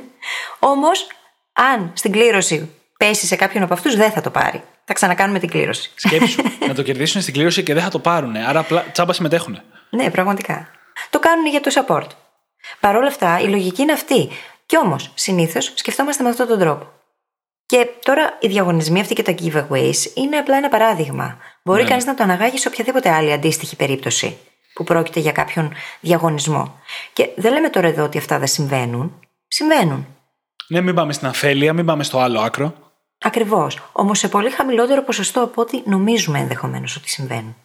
Όμως, αν στην κλήρωση πέσει σε κάποιον από αυτούς, δεν θα το πάρει. Θα ξανακάνουμε την κλήρωση. Σκέψου. να το κερδίσουν στην κλήρωση και δεν θα το πάρουν. Άρα απλά τσάμπα συμμετέχουν. Ναι, πραγματικά. Το κάνουν για το support. Παρ' όλα αυτά, η λογική είναι αυτή. Κι όμως, συνήθως σκεφτόμαστε με αυτόν τον τρόπο. Και τώρα οι διαγωνισμοί αυτοί και τα giveaways είναι απλά ένα παράδειγμα. Μπορεί ναι. κανείς να το αναγάγει σε οποιαδήποτε άλλη αντίστοιχη περίπτωση που πρόκειται για κάποιον διαγωνισμό. Και δεν λέμε τώρα εδώ ότι αυτά δεν συμβαίνουν. Συμβαίνουν. Ναι, μην πάμε στην αφέλεια, μην πάμε στο άλλο άκρο. Ακριβώς. Όμως σε πολύ χαμηλότερο ποσοστό από ό,τι νομίζουμε ενδεχομένως ότι συμβαίνουν.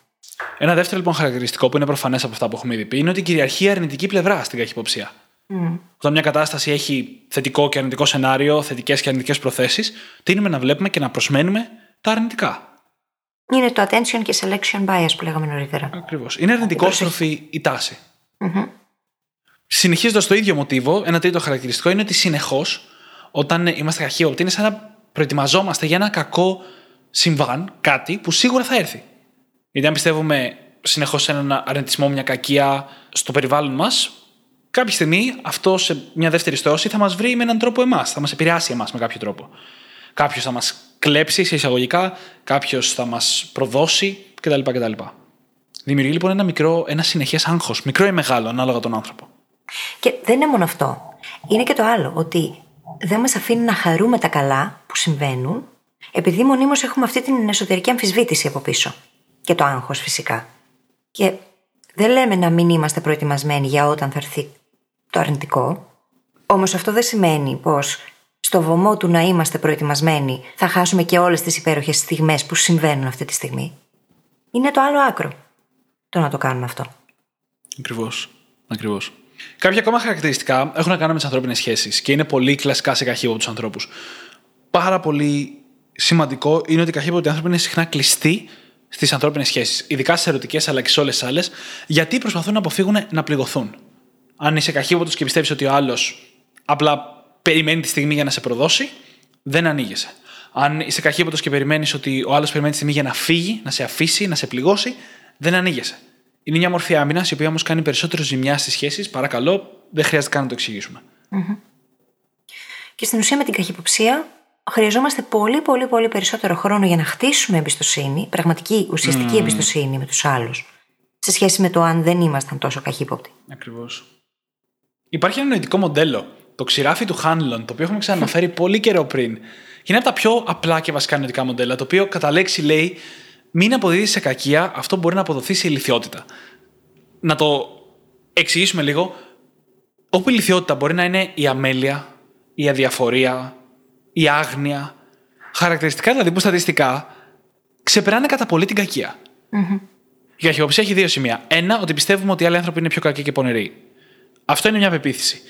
Ένα δεύτερο λοιπόν χαρακτηριστικό που είναι προφανές από αυτά που έχουμε ήδη πει είναι ότι κυριαρχεί η αρνητική πλευρά στην καχυποψία. Mm. Όταν μια κατάσταση έχει θετικό και αρνητικό σενάριο, θετικές και αρνητικές προθέσεις, τείνουμε να βλέπουμε και να προσμένουμε τα αρνητικά. Είναι το attention και selection bias που λέγαμε νωρίτερα. Ακριβώς. Είναι αρνητικόστροφη η τάση. Mm-hmm. Συνεχίζοντας το ίδιο μοτίβο, ένα τρίτο χαρακτηριστικό είναι ότι συνεχώς όταν είμαστε καχύοπτοι είναι σαν να προετοιμαζόμαστε για ένα κακό συμβάν, κάτι που σίγουρα θα έρθει. Γιατί αν πιστεύουμε συνεχώς σε έναν αρνητισμό, μια κακία στο περιβάλλον μας, κάποια στιγμή αυτό σε μια δεύτερη στόση θα μας βρει με έναν τρόπο εμάς, θα μας επηρεάσει εμάς με κάποιο τρόπο. Κάποιος θα μας κλέψει σε εισαγωγικά, κάποιος θα μας προδώσει κτλ. κτλ. Δημιουργεί λοιπόν ένα μικρό, ένα συνεχές άγχος, μικρό ή μεγάλο, ανάλογα τον άνθρωπο. Και δεν είναι μόνο αυτό. Είναι και το άλλο, ότι δεν μας αφήνει να χαρούμε τα καλά που συμβαίνουν, επειδή μονίμως έχουμε αυτή την εσωτερική αμφισβήτηση από πίσω. Και το άγχος φυσικά. Και δεν λέμε να μην είμαστε προετοιμασμένοι για όταν θα έρθει το αρνητικό. Όμως αυτό δεν σημαίνει πως στο βωμό του να είμαστε προετοιμασμένοι θα χάσουμε και όλες τις υπέροχες στιγμές που συμβαίνουν αυτή τη στιγμή. Είναι το άλλο άκρο το να το κάνουμε αυτό. Ακριβώς. Ακριβώς. Κάποια ακόμα χαρακτηριστικά έχουν να κάνουν με τις ανθρώπινες σχέσεις και είναι πολύ κλασικά σε καχύποπτου τους ανθρώπους. Πάρα πολύ σημαντικό είναι ότι οι καχύποπτοι άνθρωποι είναι συχνά κλειστοί στις ανθρώπινες σχέσεις, ειδικά στις ερωτικές αλλά και σε όλες τις άλλες, γιατί προσπαθούν να αποφύγουν να πληγωθούν. Αν είσαι καχύποπτο και πιστεύεις ότι ο άλλος απλά περιμένει τη στιγμή για να σε προδώσει, δεν ανοίγεσαι. Αν είσαι καχύποπτο και περιμένεις ότι ο άλλος περιμένει τη στιγμή για να φύγει, να σε αφήσει, να σε πληγώσει, δεν ανοίγεσαι. Είναι μια μορφή άμυνας η οποία όμως κάνει περισσότερο ζημιά στις σχέσεις. Παρακαλώ, δεν χρειάζεται καν να το εξηγήσουμε. Και στην ουσία με την καχυποψία χρειαζόμαστε πολύ πολύ πολύ περισσότερο χρόνο για να χτίσουμε εμπιστοσύνη, πραγματική ουσιαστική εμπιστοσύνη με τους άλλους, σε σχέση με το αν δεν ήμασταν τόσο καχύποπτοι. Ακριβώς. Υπάρχει ένα νοητικό μοντέλο, το ξηράφι του Χάνλον, το οποίο έχουμε ξαναφέρει πολύ καιρό πριν. Και είναι από τα πιο απλά και βασικά νοητικά μοντέλα, το οποίο κατά λέξη λέει μην αποδίδεις σε κακία, αυτό μπορεί να αποδοθεί σε ηλικιότητα. Να το εξηγήσουμε λίγο. Όπου η ηλικιότητα μπορεί να είναι η αμέλεια, η αδιαφορία, η άγνοια. Χαρακτηριστικά δηλαδή που στατιστικά ξεπεράνε κατά πολύ την κακία. Mm-hmm. Η καχυποψία έχει δύο σημεία. Ένα, ότι πιστεύουμε ότι οι άλλοι άνθρωποι είναι πιο κακοί και πονηροί. Αυτό είναι μια πεποίθηση.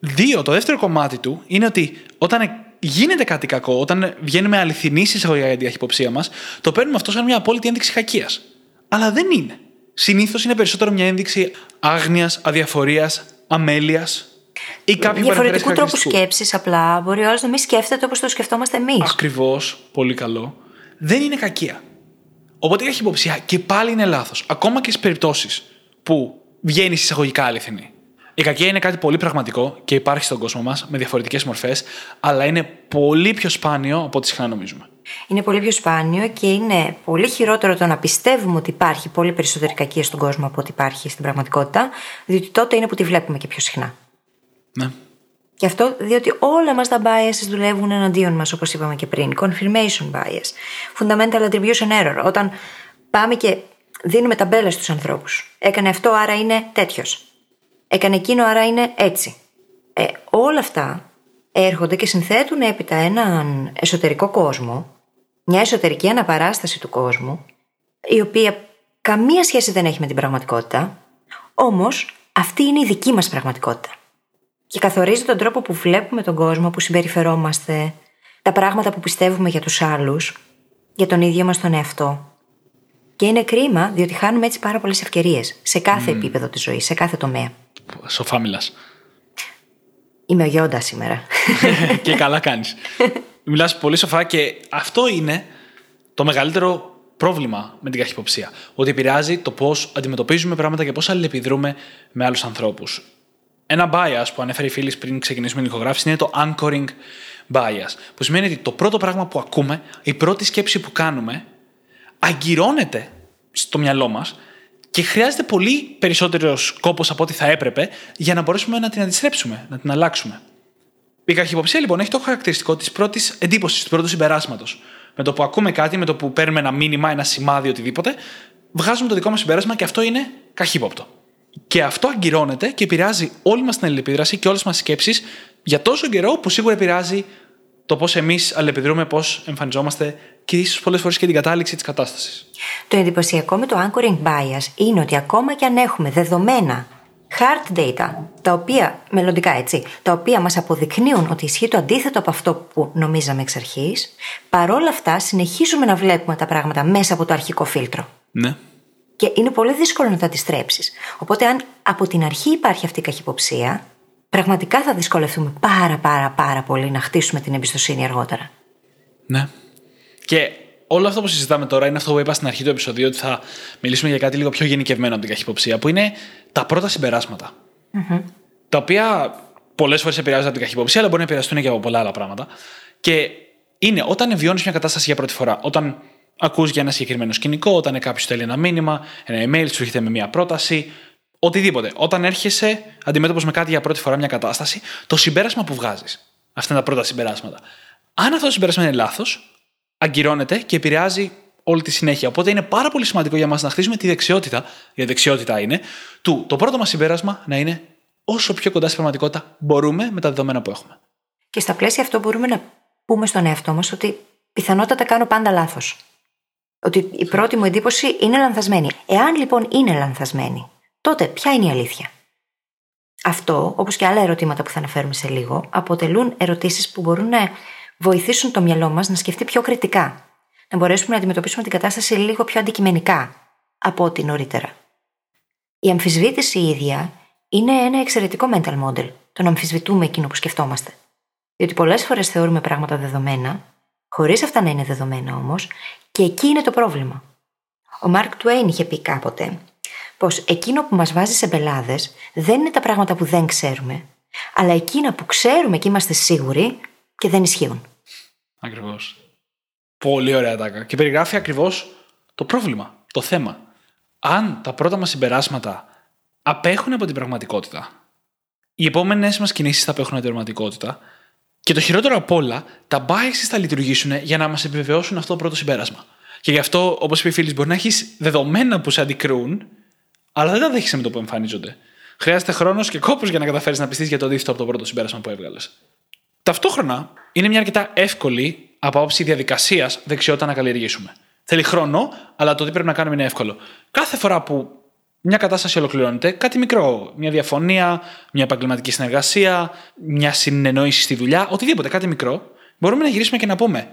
Δύο, το δεύτερο κομμάτι του είναι ότι όταν γίνεται κάτι κακό, όταν βγαίνουμε αληθινή εισαγωγή για την καχυποψία μας, το παίρνουμε αυτό σαν μια απόλυτη ένδειξη κακία. Αλλά δεν είναι. Συνήθως είναι περισσότερο μια ένδειξη άγνοιας, αδιαφορίας, αμέλειας, ή κάποιο Διαφορετικού τρόπου σκέψης, απλά μπορεί ο άλλος να μην σκέφτεται όπως το σκεφτόμαστε εμείς. Ακριβώς. Πολύ καλό. Δεν είναι κακία. Οπότε έχει υποψία και πάλι είναι λάθος. Ακόμα και στις περιπτώσεις που βγαίνει εισαγωγικά αληθινή. Η κακία είναι κάτι πολύ πραγματικό και υπάρχει στον κόσμο μας με διαφορετικές μορφές, αλλά είναι πολύ πιο σπάνιο από ό,τι συχνά νομίζουμε. Είναι πολύ πιο σπάνιο και είναι πολύ χειρότερο το να πιστεύουμε ότι υπάρχει πολύ περισσότερη κακία στον κόσμο από ό,τι υπάρχει στην πραγματικότητα, διότι τότε είναι που τη βλέπουμε και πιο συχνά. Ναι. Και αυτό διότι όλα μας τα biases δουλεύουν εναντίον μας, όπως είπαμε και πριν. Confirmation bias, fundamental attribution error. Όταν πάμε και δίνουμε ταμπέλες στους ανθρώπους. Έκανε αυτό, άρα είναι τέτοιος. Έκανε εκείνο, άρα είναι έτσι. Ε, όλα αυτά έρχονται και συνθέτουν έπειτα έναν εσωτερικό κόσμο, μια εσωτερική αναπαράσταση του κόσμου, η οποία καμία σχέση δεν έχει με την πραγματικότητα, όμως αυτή είναι η δική μας πραγματικότητα και καθορίζει τον τρόπο που βλέπουμε τον κόσμο, που συμπεριφερόμαστε, τα πράγματα που πιστεύουμε για τους άλλους, για τον ίδιο μας τον εαυτό. Και είναι κρίμα διότι χάνουμε έτσι πάρα πολλές ευκαιρίες σε κάθε επίπεδο της ζωής, σε κάθε τομέα. Σοφά μιλάς. Είμαι ο Γιόντα σήμερα. και καλά κάνεις. Μιλάς πολύ σοφά και αυτό είναι το μεγαλύτερο πρόβλημα με την καχυποψία. Ότι επηρεάζει το πώς αντιμετωπίζουμε πράγματα και πώς αλληλεπιδρούμε με άλλους ανθρώπους. Ένα bias που ανέφερε η φίλης πριν ξεκινήσουμε την ηχογράφηση είναι το anchoring bias. Που σημαίνει ότι το πρώτο πράγμα που ακούμε, η πρώτη σκέψη που κάνουμε, αγκυρώνεται στο μυαλό μας και χρειάζεται πολύ περισσότερος κόπος από ό,τι θα έπρεπε για να μπορέσουμε να την αντιστρέψουμε, να την αλλάξουμε. Η καχυποψία λοιπόν έχει το χαρακτηριστικό της πρώτης εντύπωσης, του πρώτου συμπεράσματος. Με το που ακούμε κάτι, με το που παίρνουμε ένα μήνυμα, ένα σημάδι, οτιδήποτε, βγάζουμε το δικό μας συμπέρασμα και αυτό είναι καχύποπτο. Και αυτό αγκυρώνεται και επηρεάζει όλη μας την αλληλεπίδραση και όλες μας τις σκέψεις για τόσο καιρό που σίγουρα επηρεάζει το πώς εμείς αλληλεπιδρούμε, πώς εμφανιζόμαστε και ίσως πολλές φορές και την κατάληξη της κατάστασης. Το εντυπωσιακό με το anchoring bias είναι ότι ακόμα και αν έχουμε δεδομένα hard data, τα οποία, μελλοντικά έτσι, τα οποία μας αποδεικνύουν ότι ισχύει το αντίθετο από αυτό που νομίζαμε εξ αρχής, παρόλα αυτά συνεχίζουμε να βλέπουμε τα πράγματα μέσα από το αρχικό φίλτρο. Ναι. Και είναι πολύ δύσκολο να τα αντιστρέψεις. Οπότε, αν από την αρχή υπάρχει αυτή η καχυποψία, πραγματικά θα δυσκολευτούμε πάρα πάρα πάρα πολύ να χτίσουμε την εμπιστοσύνη αργότερα. Ναι. Και όλο αυτό που συζητάμε τώρα είναι αυτό που είπα στην αρχή του επεισοδίου, ότι θα μιλήσουμε για κάτι λίγο πιο γενικευμένο από την καχυποψία, που είναι τα πρώτα συμπεράσματα. Mm-hmm. Τα οποία πολλές φορές επηρεάζονται από την καχυποψία, αλλά μπορεί να επηρεαστούν και από πολλά άλλα πράγματα. Και είναι όταν βιώνεις μια κατάσταση για πρώτη φορά, όταν ακούς για ένα συγκεκριμένο σκηνικό, όταν κάποιος θέλει ένα μήνυμα, ένα email, σου έρχεται με μια πρόταση, οτιδήποτε. Όταν έρχεσαι αντιμέτωπος με κάτι για πρώτη φορά, μια κατάσταση, το συμπέρασμα που βγάζεις. Αυτά είναι τα πρώτα συμπεράσματα. Αν αυτό το συμπέρασμα είναι λάθος, αγκυρώνεται και επηρεάζει όλη τη συνέχεια. Οπότε είναι πάρα πολύ σημαντικό για μας να χτίσουμε τη δεξιότητα, η δεξιότητα είναι, του το πρώτο μας συμπέρασμα να είναι όσο πιο κοντά στην πραγματικότητα μπορούμε με τα δεδομένα που έχουμε. Και στα πλαίσια αυτό μπορούμε να πούμε στον εαυτό μας ότι πιθανότατα κάνω πάντα λάθος. Ότι η πρώτη μου εντύπωση είναι λανθασμένη. Εάν λοιπόν είναι λανθασμένη, τότε ποια είναι η αλήθεια; Αυτό, όπως και άλλα ερωτήματα που θα αναφέρουμε σε λίγο, αποτελούν ερωτήσεις που μπορούν να βοηθήσουν το μυαλό μας να σκεφτεί πιο κριτικά. Να μπορέσουμε να αντιμετωπίσουμε την κατάσταση λίγο πιο αντικειμενικά από ό,τι νωρίτερα. Η αμφισβήτηση ίδια είναι ένα εξαιρετικό mental model το να αμφισβητούμε εκείνο που σκεφτόμαστε. Διότι πολλές φορές θεωρούμε πράγματα δεδομένα, χωρίς αυτά να είναι δεδομένα όμως, και εκεί είναι το πρόβλημα. Ο Μάρκ Τουέιν είχε πει κάποτε πως εκείνο που μας βάζει σε μπελάδε δεν είναι τα πράγματα που δεν ξέρουμε, αλλά εκείνα που ξέρουμε και είμαστε σίγουροι και δεν ισχύουν. Ακριβώς. Πολύ ωραία τάκα. Και περιγράφει ακριβώς το πρόβλημα, το θέμα. Αν τα πρώτα μας συμπεράσματα απέχουν από την πραγματικότητα, οι επόμενες μας κινήσεις θα απέχουν από την πραγματικότητα και το χειρότερο απ' όλα, τα biases θα λειτουργήσουν για να μας επιβεβαιώσουν αυτό το πρώτο συμπέρασμα. Και γι' αυτό, όπως είπε η φίλης, μπορεί να έχεις δεδομένα που σε αντικρούν, αλλά δεν τα δέχεσαι με το που εμφανίζονται. Χρειάζεται χρόνος και κόπος για να καταφέρεις να πιστείς για το αντίθετο από το πρώτο συμπέρασμα που έβγαλες. Ταυτόχρονα, είναι μια αρκετά εύκολη από άποψη διαδικασίας δεξιότητα να καλλιεργήσουμε. Θέλει χρόνο, αλλά το τι πρέπει να κάνουμε είναι εύκολο. Κάθε φορά που μια κατάσταση ολοκληρώνεται, κάτι μικρό, μια διαφωνία, μια επαγγελματική συνεργασία, μια συνεννόηση στη δουλειά, οτιδήποτε, κάτι μικρό, μπορούμε να γυρίσουμε και να πούμε.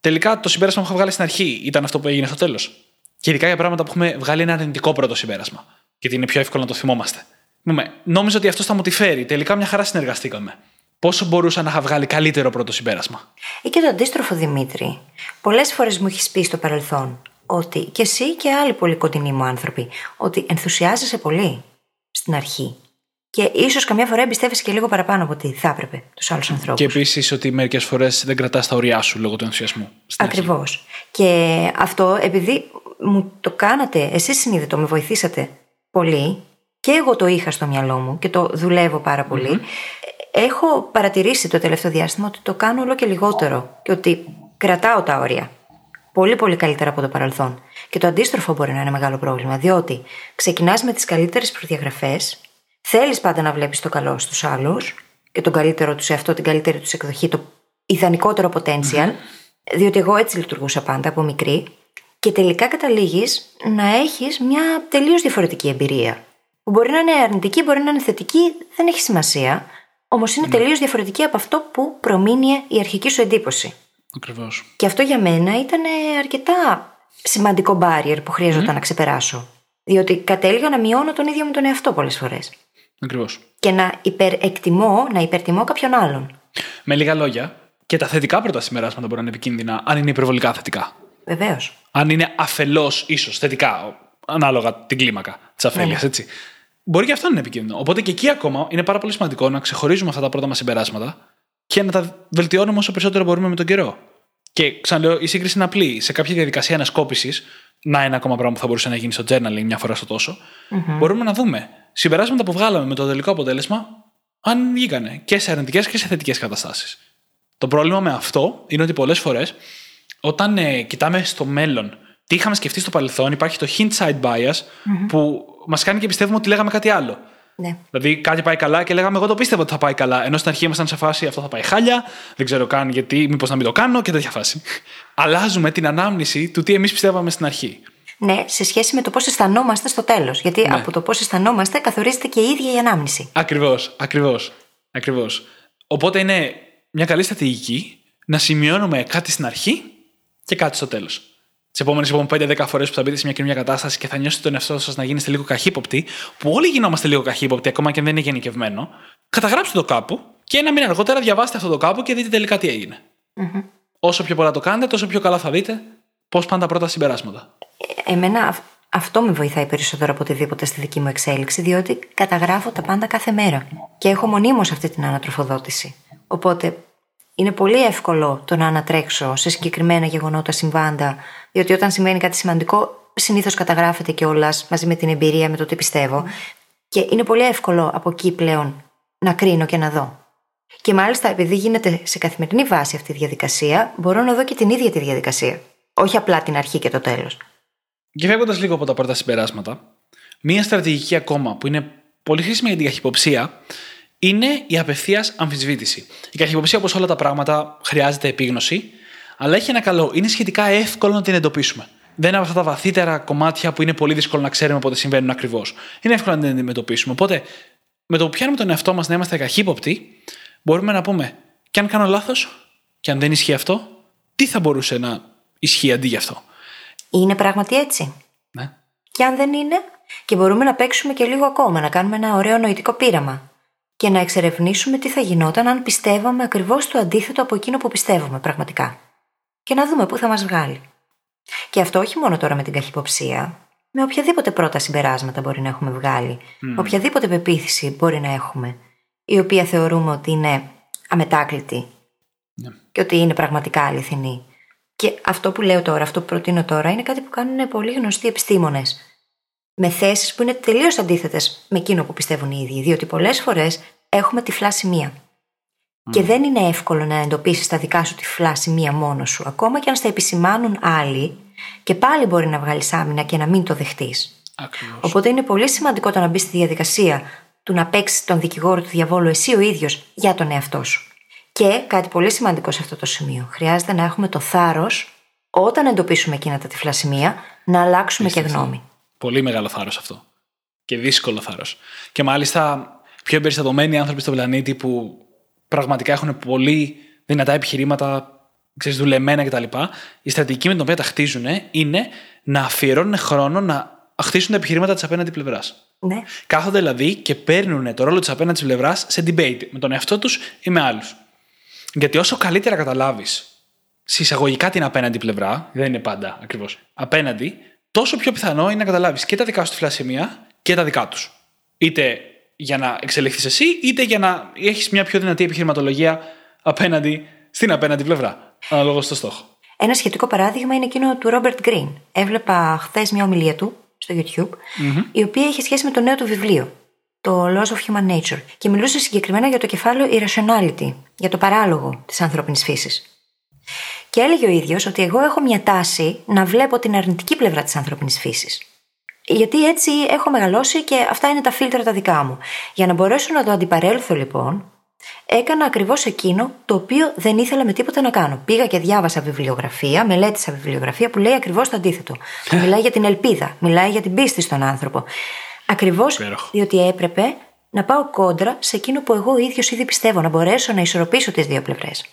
Τελικά το συμπέρασμα που είχα βγάλει στην αρχή ήταν αυτό που έγινε στο τέλος. Και ειδικά για πράγματα που έχουμε βγάλει ένα αρνητικό πρώτο συμπέρασμα. Γιατί είναι πιο εύκολο να το θυμόμαστε. Πούμε, νόμιζα ότι αυτό θα μου τη φέρει. Τελικά μια χαρά συνεργαστήκαμε. Πόσο μπορούσα να είχα βγάλει καλύτερο πρώτο συμπέρασμα; Ή και το αντίστροφο, Δημήτρη. Πολλές φορές μου έχεις πει στο παρελθόν ότι και εσύ και άλλοι πολύ κοντινοί μου άνθρωποι, ότι ενθουσιάζεσαι πολύ στην αρχή. Και ίσως καμιά φορά εμπιστεύεσαι και λίγο παραπάνω από ό,τι θα έπρεπε τους άλλους ανθρώπους. Και επίσης ότι μερικές φορές δεν κρατάς τα ωριά σου λόγω του ενθουσιασμού. Ακριβώς. Και αυτό επειδή μου το κάνατε, εσείς συνείδητο, με βοηθήσατε πολύ και εγώ το είχα στο μυαλό μου και το δουλεύω πάρα Έχω παρατηρήσει το τελευταίο διάστημα ότι το κάνω όλο και λιγότερο και ότι κρατάω τα όρια. Πολύ πολύ καλύτερα από το παρελθόν. Και το αντίστροφο μπορεί να είναι μεγάλο πρόβλημα, διότι ξεκινάς με τις καλύτερες προδιαγραφές, θέλεις πάντα να βλέπεις το καλό στους άλλους και τον καλύτερο τους σε αυτό, την καλύτερη τους εκδοχή, το ιδανικότερο potential, διότι εγώ έτσι λειτουργούσα πάντα από μικρή, και τελικά καταλήγεις να έχεις μια τελείως διαφορετική εμπειρία. Που μπορεί να είναι αρνητική, μπορεί να είναι θετική, δεν έχει σημασία. Όμως είναι ναι. τελείως διαφορετική από αυτό που προμήνυε η αρχική σου εντύπωση. Ακριβώς. Και αυτό για μένα ήταν αρκετά σημαντικό barrier που χρειαζόταν να ξεπεράσω. Διότι κατέληγα να μειώνω τον ίδιο μου τον εαυτό πολλές φορές. Ακριβώς. Και να υπερεκτιμώ, να υπερτιμώ κάποιον άλλον. Με λίγα λόγια, και τα θετικά πρώτα συμπεράσματα μπορεί να είναι επικίνδυνα, αν είναι υπερβολικά θετικά. Βεβαίως. Αν είναι αφελώς ίσως θετικά, ανάλογα την κλίμακα της αφέλειας, ναι. έτσι. Μπορεί και αυτό να είναι επικίνδυνο. Οπότε και εκεί ακόμα είναι πάρα πολύ σημαντικό να ξεχωρίζουμε αυτά τα πρώτα μας συμπεράσματα και να τα βελτιώνουμε όσο περισσότερο μπορούμε με τον καιρό. Και ξαναλέω, η σύγκριση είναι απλή. Σε κάποια διαδικασία ανασκόπησης, να ένα ακόμα πράγμα που θα μπορούσε να γίνει στο journaling μια φορά στο τοσο μπορούμε να δούμε συμπεράσματα που βγάλαμε με το τελικό αποτέλεσμα, αν βγήκανε και σε αρνητικές και σε θετικές καταστάσεις. Το πρόβλημα με αυτό είναι ότι πολλές φορές, όταν ε, κοιτάμε στο μέλλον τι είχαμε σκεφτεί στο παρελθόν, υπάρχει το hindsight bias που μας κάνει και πιστεύουμε ότι λέγαμε κάτι άλλο. Ναι. Δηλαδή κάτι πάει καλά και λέγαμε εγώ το πίστευα ότι θα πάει καλά. Ενώ στην αρχή ήμασταν σε φάση αυτό θα πάει χάλια, δεν ξέρω καν γιατί, μήπως να μην το κάνω και τέτοια φάση. Αλλάζουμε την ανάμνηση του τι εμείς πιστεύαμε στην αρχή. Ναι, σε σχέση με το πώς αισθανόμαστε στο τέλος. Γιατί ναι. από το πώς αισθανόμαστε καθορίζεται και η ίδια η ανάμνηση. Ακριβώς, ακριβώς. Ακριβώς. Οπότε είναι μια καλή στρατηγική να σημειώνουμε κάτι στην αρχή και κάτι στο τέλος τις επόμενες λοιπόν 5-10 φορές που θα μπείτε σε μια καινούργια κατάσταση και θα νιώσετε τον εαυτό σας να γίνεστε λίγο καχύποπτοι, που όλοι γινόμαστε λίγο καχύποπτοι, ακόμα και αν δεν είναι γενικευμένο, καταγράψτε το κάπου και ένα μήνα αργότερα διαβάστε αυτό το κάπου και δείτε τελικά τι έγινε. Mm-hmm. Όσο πιο πολλά το κάνετε, τόσο πιο καλά θα δείτε πώς πάνε τα πρώτα συμπεράσματα. Εμένα αυτό με βοηθάει περισσότερο από οτιδήποτε στη δική μου εξέλιξη, διότι καταγράφω τα πάντα κάθε μέρα και έχω μονίμως αυτή την ανατροφοδότηση. Οπότε είναι πολύ εύκολο το να ανατρέξω σε συγκεκριμένα γεγονότα, συμβάντα, διότι όταν συμβαίνει κάτι σημαντικό, συνήθως καταγράφεται κιόλας μαζί με την εμπειρία, με το τι πιστεύω. Και είναι πολύ εύκολο από εκεί πλέον να κρίνω και να δω. Και μάλιστα, επειδή γίνεται σε καθημερινή βάση αυτή η διαδικασία, μπορώ να δω και την ίδια τη διαδικασία. Όχι απλά την αρχή και το τέλος. Και φεύγοντας λίγο από τα πρώτα συμπεράσματα, μία στρατηγική ακόμα που είναι πολύ χρήσιμη για την καχυποψία είναι η απευθείας αμφισβήτηση. Η καχυποψία, όπως όλα τα πράγματα, χρειάζεται επίγνωση, αλλά έχει ένα καλό. Είναι σχετικά εύκολο να την εντοπίσουμε. Δεν είναι από αυτά τα βαθύτερα κομμάτια που είναι πολύ δύσκολο να ξέρουμε πότε συμβαίνουν ακριβώς. Είναι εύκολο να την αντιμετωπίσουμε. Οπότε, με το που πιάνουμε τον εαυτό μας να είμαστε καχύποπτοι, μπορούμε να πούμε, και αν κάνω λάθος, και αν δεν ισχύει αυτό, τι θα μπορούσε να ισχύει αντί γι' αυτό; Είναι πράγματι έτσι. Ναι. Και αν δεν είναι, και μπορούμε να παίξουμε και λίγο ακόμα, να κάνουμε ένα ωραίο νοητικό πείραμα. Και να εξερευνήσουμε τι θα γινόταν αν πιστεύαμε ακριβώς το αντίθετο από εκείνο που πιστεύουμε πραγματικά. Και να δούμε πού θα μας βγάλει. Και αυτό όχι μόνο τώρα με την καχυποψία, με οποιαδήποτε πρώτα συμπεράσματα μπορεί να έχουμε βγάλει, οποιαδήποτε πεποίθηση μπορεί να έχουμε, η οποία θεωρούμε ότι είναι αμετάκλητη Ναι. και ότι είναι πραγματικά αληθινή. Και αυτό που λέω τώρα, αυτό που προτείνω τώρα, είναι κάτι που κάνουν πολύ γνωστοί επιστήμονες. Με θέσεις που είναι τελείως αντίθετες με εκείνο που πιστεύουν οι ίδιοι. Διότι πολλές φορές έχουμε τυφλά σημεία. Και δεν είναι εύκολο να εντοπίσεις τα δικά σου τυφλά σημεία μόνος σου. Ακόμα και αν στα επισημάνουν άλλοι, και πάλι μπορεί να βγάλεις άμυνα και να μην το δεχτείς. Ακριβώς. Οπότε είναι πολύ σημαντικό το να μπεις στη διαδικασία του να παίξεις τον δικηγόρο του διαβόλου εσύ ο ίδιος για τον εαυτό σου. Και κάτι πολύ σημαντικό σε αυτό το σημείο. Χρειάζεται να έχουμε το θάρρος, όταν εντοπίσουμε εκείνα τα τυφλά σημεία, να αλλάξουμε και γνώμη. Πολύ μεγάλο θάρρος αυτό. Και δύσκολο θάρρος. Και μάλιστα πιο εμπεριστατωμένοι άνθρωποι στον πλανήτη που πραγματικά έχουν πολύ δυνατά επιχειρήματα, ξέρεις, δουλεμένα κτλ. Η στρατηγική με την οποία τα χτίζουν είναι να αφιερώνουν χρόνο να χτίσουν τα επιχειρήματα της απέναντι πλευράς. Ναι. Κάθονται δηλαδή και παίρνουν το ρόλο της απέναντι πλευράς σε debate με τον εαυτό τους ή με άλλους. Γιατί όσο καλύτερα καταλάβεις συσσαγωγικά την απέναντι πλευρά, δεν είναι πάντα ακριβώς απέναντι, τόσο πιο πιθανό είναι να καταλάβεις και τα δικά σου τυφλά σημεία και τα δικά τους. Είτε για να εξελιχθείς εσύ, είτε για να έχεις μια πιο δυνατή επιχειρηματολογία απέναντι στην απέναντι πλευρά. Αναλόγως στο στόχο. Ένα σχετικό παράδειγμα είναι εκείνο του Ρόμπερτ Γκριν. Έβλεπα χθες μια ομιλία του στο YouTube, η οποία είχε σχέση με το νέο του βιβλίο, το Laws of Human Nature, και μιλούσε συγκεκριμένα για το κεφάλαιο Irrationality, για το παράλογο της ανθρώπινης φύσης. Και έλεγε ο ίδιος ότι εγώ έχω μια τάση να βλέπω την αρνητική πλευρά της ανθρώπινης φύσης. Γιατί έτσι έχω μεγαλώσει και αυτά είναι τα φίλτρα τα δικά μου. Για να μπορέσω να το αντιπαρέλθω λοιπόν, έκανα ακριβώς εκείνο το οποίο δεν ήθελα με τίποτα να κάνω. Πήγα και διάβασα βιβλιογραφία, μελέτησα βιβλιογραφία που λέει ακριβώς το αντίθετο. Που μιλάει για την ελπίδα, μιλάει για την πίστη στον άνθρωπο. Ακριβώς Υπέροχο. διότι έπρεπε να πάω κόντρα σε εκείνο που εγώ ίδιος ήδη πιστεύω, να μπορέσω να ισορροπήσω τις δύο πλευρές.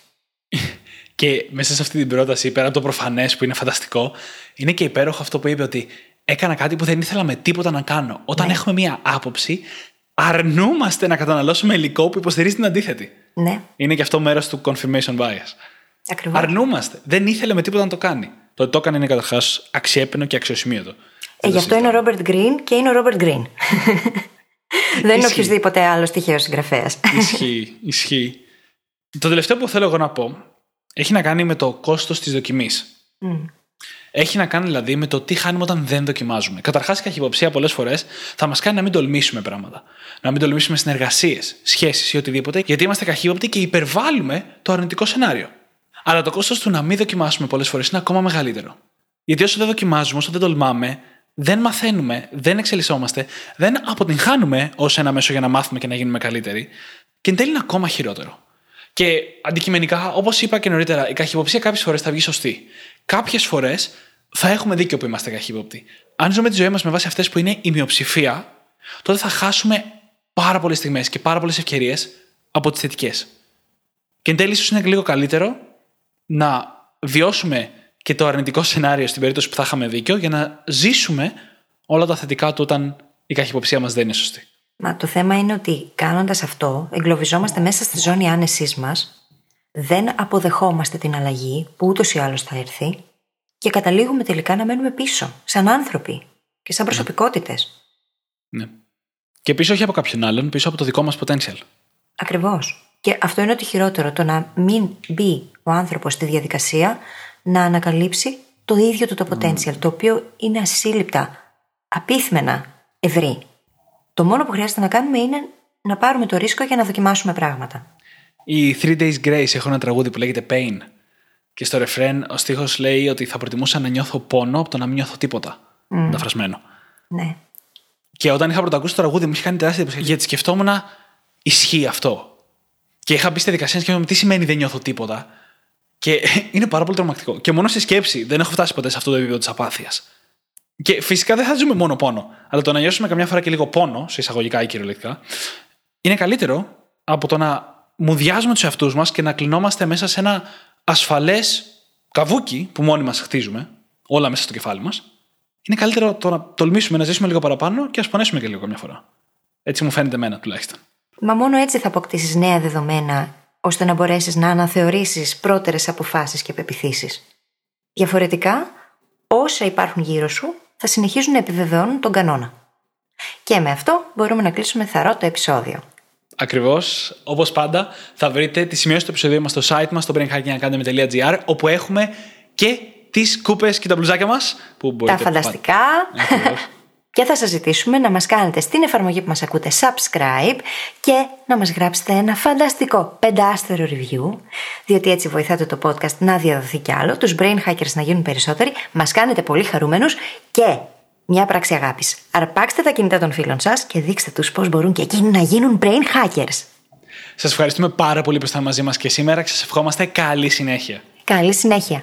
Και μέσα σε αυτή την πρόταση, πέρα από το προφανές που είναι φανταστικό, είναι και υπέροχο αυτό που είπε ότι έκανα κάτι που δεν ήθελα με τίποτα να κάνω. Όταν Ναι. έχουμε μία άποψη, αρνούμαστε να καταναλώσουμε υλικό που υποστηρίζει την αντίθετη. Ναι, Είναι και αυτό μέρος του confirmation bias. ακριβώς. Αρνούμαστε. Δεν ήθελε με τίποτα να το κάνει. Το ότι το έκανε είναι καταρχάς αξιέπαινο και αξιοσημείωτο. Ε, γι' αυτό είναι ο Ρόμπερτ Γκριν και είναι ο Ρόμπερτ Γκριν. Δεν είναι Ισχύει. οποιοδήποτε άλλο τυχαίο συγγραφέας. Ισχύει, ισχύει. Το τελευταίο που θέλω εγώ να πω έχει να κάνει με το κόστος της δοκιμής. Έχει να κάνει δηλαδή με το τι χάνουμε όταν δεν δοκιμάζουμε. Καταρχάς, η καχυποψία πολλές φορές θα μας κάνει να μην τολμήσουμε πράγματα. Να μην τολμήσουμε συνεργασίες, σχέσεις ή οτιδήποτε, γιατί είμαστε καχύποπτοι και υπερβάλλουμε το αρνητικό σενάριο. Αλλά το κόστος του να μην δοκιμάσουμε πολλές φορές είναι ακόμα μεγαλύτερο. Γιατί όσο δεν δοκιμάζουμε, όσο δεν τολμάμε, δεν μαθαίνουμε, δεν εξελισσόμαστε, δεν αποτυγχάνουμε ως ένα μέσο για να μάθουμε και να γίνουμε καλύτεροι. Και εν τέλει είναι ακόμα χειρότερο. Και αντικειμενικά, όπως είπα και νωρίτερα, η καχυποψία κάποιες φορές θα βγει σωστή. Κάποιες φορές θα έχουμε δίκιο που είμαστε καχύποπτοι. Αν ζούμε τη ζωή μας με βάση αυτές που είναι η μειοψηφία, τότε θα χάσουμε πάρα πολλές στιγμές και πάρα πολλές ευκαιρίες από τις θετικές. Και εν τέλει, ίσως είναι λίγο καλύτερο να βιώσουμε και το αρνητικό σενάριο στην περίπτωση που θα είχαμε δίκιο για να ζήσουμε όλα τα θετικά του όταν η καχυποψία μας δεν είναι σωστή. Μα το θέμα είναι ότι κάνοντας αυτό, εγκλωβιζόμαστε μέσα στη ζώνη άνεσής μας, δεν αποδεχόμαστε την αλλαγή που ούτως ή άλλως θα έρθει και καταλήγουμε τελικά να μένουμε πίσω, σαν άνθρωποι και σαν προσωπικότητες. Ναι. Και πίσω όχι από κάποιον άλλον, πίσω από το δικό μας potential. Ακριβώς. Και αυτό είναι ότι χειρότερο, το να μην μπει ο άνθρωπος στη διαδικασία να ανακαλύψει το ίδιο του το potential, το οποίο είναι ασύλληπτα, απίθμενα ευρύ. Το μόνο που χρειάζεται να κάνουμε είναι να πάρουμε το ρίσκο για να δοκιμάσουμε πράγματα. Οι Three Days Grace έχουν ένα τραγούδι που λέγεται Pain. Και στο ρεφρέν ο στίχος λέει ότι θα προτιμούσα να νιώθω πόνο από το να μην νιώθω τίποτα. Mm. Μεταφρασμένο. Ναι. Και όταν είχα πρωτοακούσει το τραγούδι μου είχε κάνει τεράστια εντύπωση γιατί σκεφτόμουν ισχύει αυτό. Και είχα μπει στη δικασία να σκέφτομαι τι σημαίνει δεν νιώθω τίποτα. Και είναι πάρα πολύ τρομακτικό. Και μόνο στη σκέψη δεν έχω φτάσει ποτέ σε αυτό το επίπεδο της απάθειας. Και φυσικά δεν θα ζούμε μόνο πόνο. Αλλά το να νιώσουμε καμιά φορά και λίγο πόνο, σε εισαγωγικά ή κυριολεκτικά, είναι καλύτερο από το να μουδιάζουμε τους εαυτούς μας και να κλεινόμαστε μέσα σε ένα ασφαλές καβούκι που μόνοι μας χτίζουμε, όλα μέσα στο κεφάλι μας, είναι καλύτερο το να τολμήσουμε να ζήσουμε λίγο παραπάνω και ας πονέσουμε και λίγο μια φορά. Έτσι μου φαίνεται εμένα τουλάχιστον. Μα μόνο έτσι θα αποκτήσεις νέα δεδομένα, ώστε να μπορέσεις να αναθεωρήσεις πρώτερες αποφάσεις και πεπιθήσεις. Διαφορετικά, όσα υπάρχουν γύρω σου θα συνεχίζουν να επιβεβαιώνουν τον κανόνα. Και με αυτό μπορούμε να κλείσουμε θαρό το επεισόδιο. Ακριβώς. Όπως πάντα, θα βρείτε τη σημειώση του επεισοδίου μας στο site μας, στο brainhackingacademy.gr, όπου έχουμε και τις κούπες και τα μπλουζάκια μας. Τα φανταστικά. Και θα σας ζητήσουμε να μας κάνετε στην εφαρμογή που μας ακούτε subscribe και να μας γράψετε ένα φανταστικό πεντάστερο review, διότι έτσι βοηθάτε το podcast να διαδοθεί κι άλλο, τους brain hackers να γίνουν περισσότεροι, μας κάνετε πολύ χαρούμενους και μια πράξη αγάπης. Αρπάξτε τα κινητά των φίλων σας και δείξτε τους πώς μπορούν και εκείνοι να γίνουν brain hackers. Σας ευχαριστούμε πάρα πολύ που ήσασταν μαζί μας και σήμερα και σας ευχόμαστε καλή συνέχεια. Καλή συνέχεια.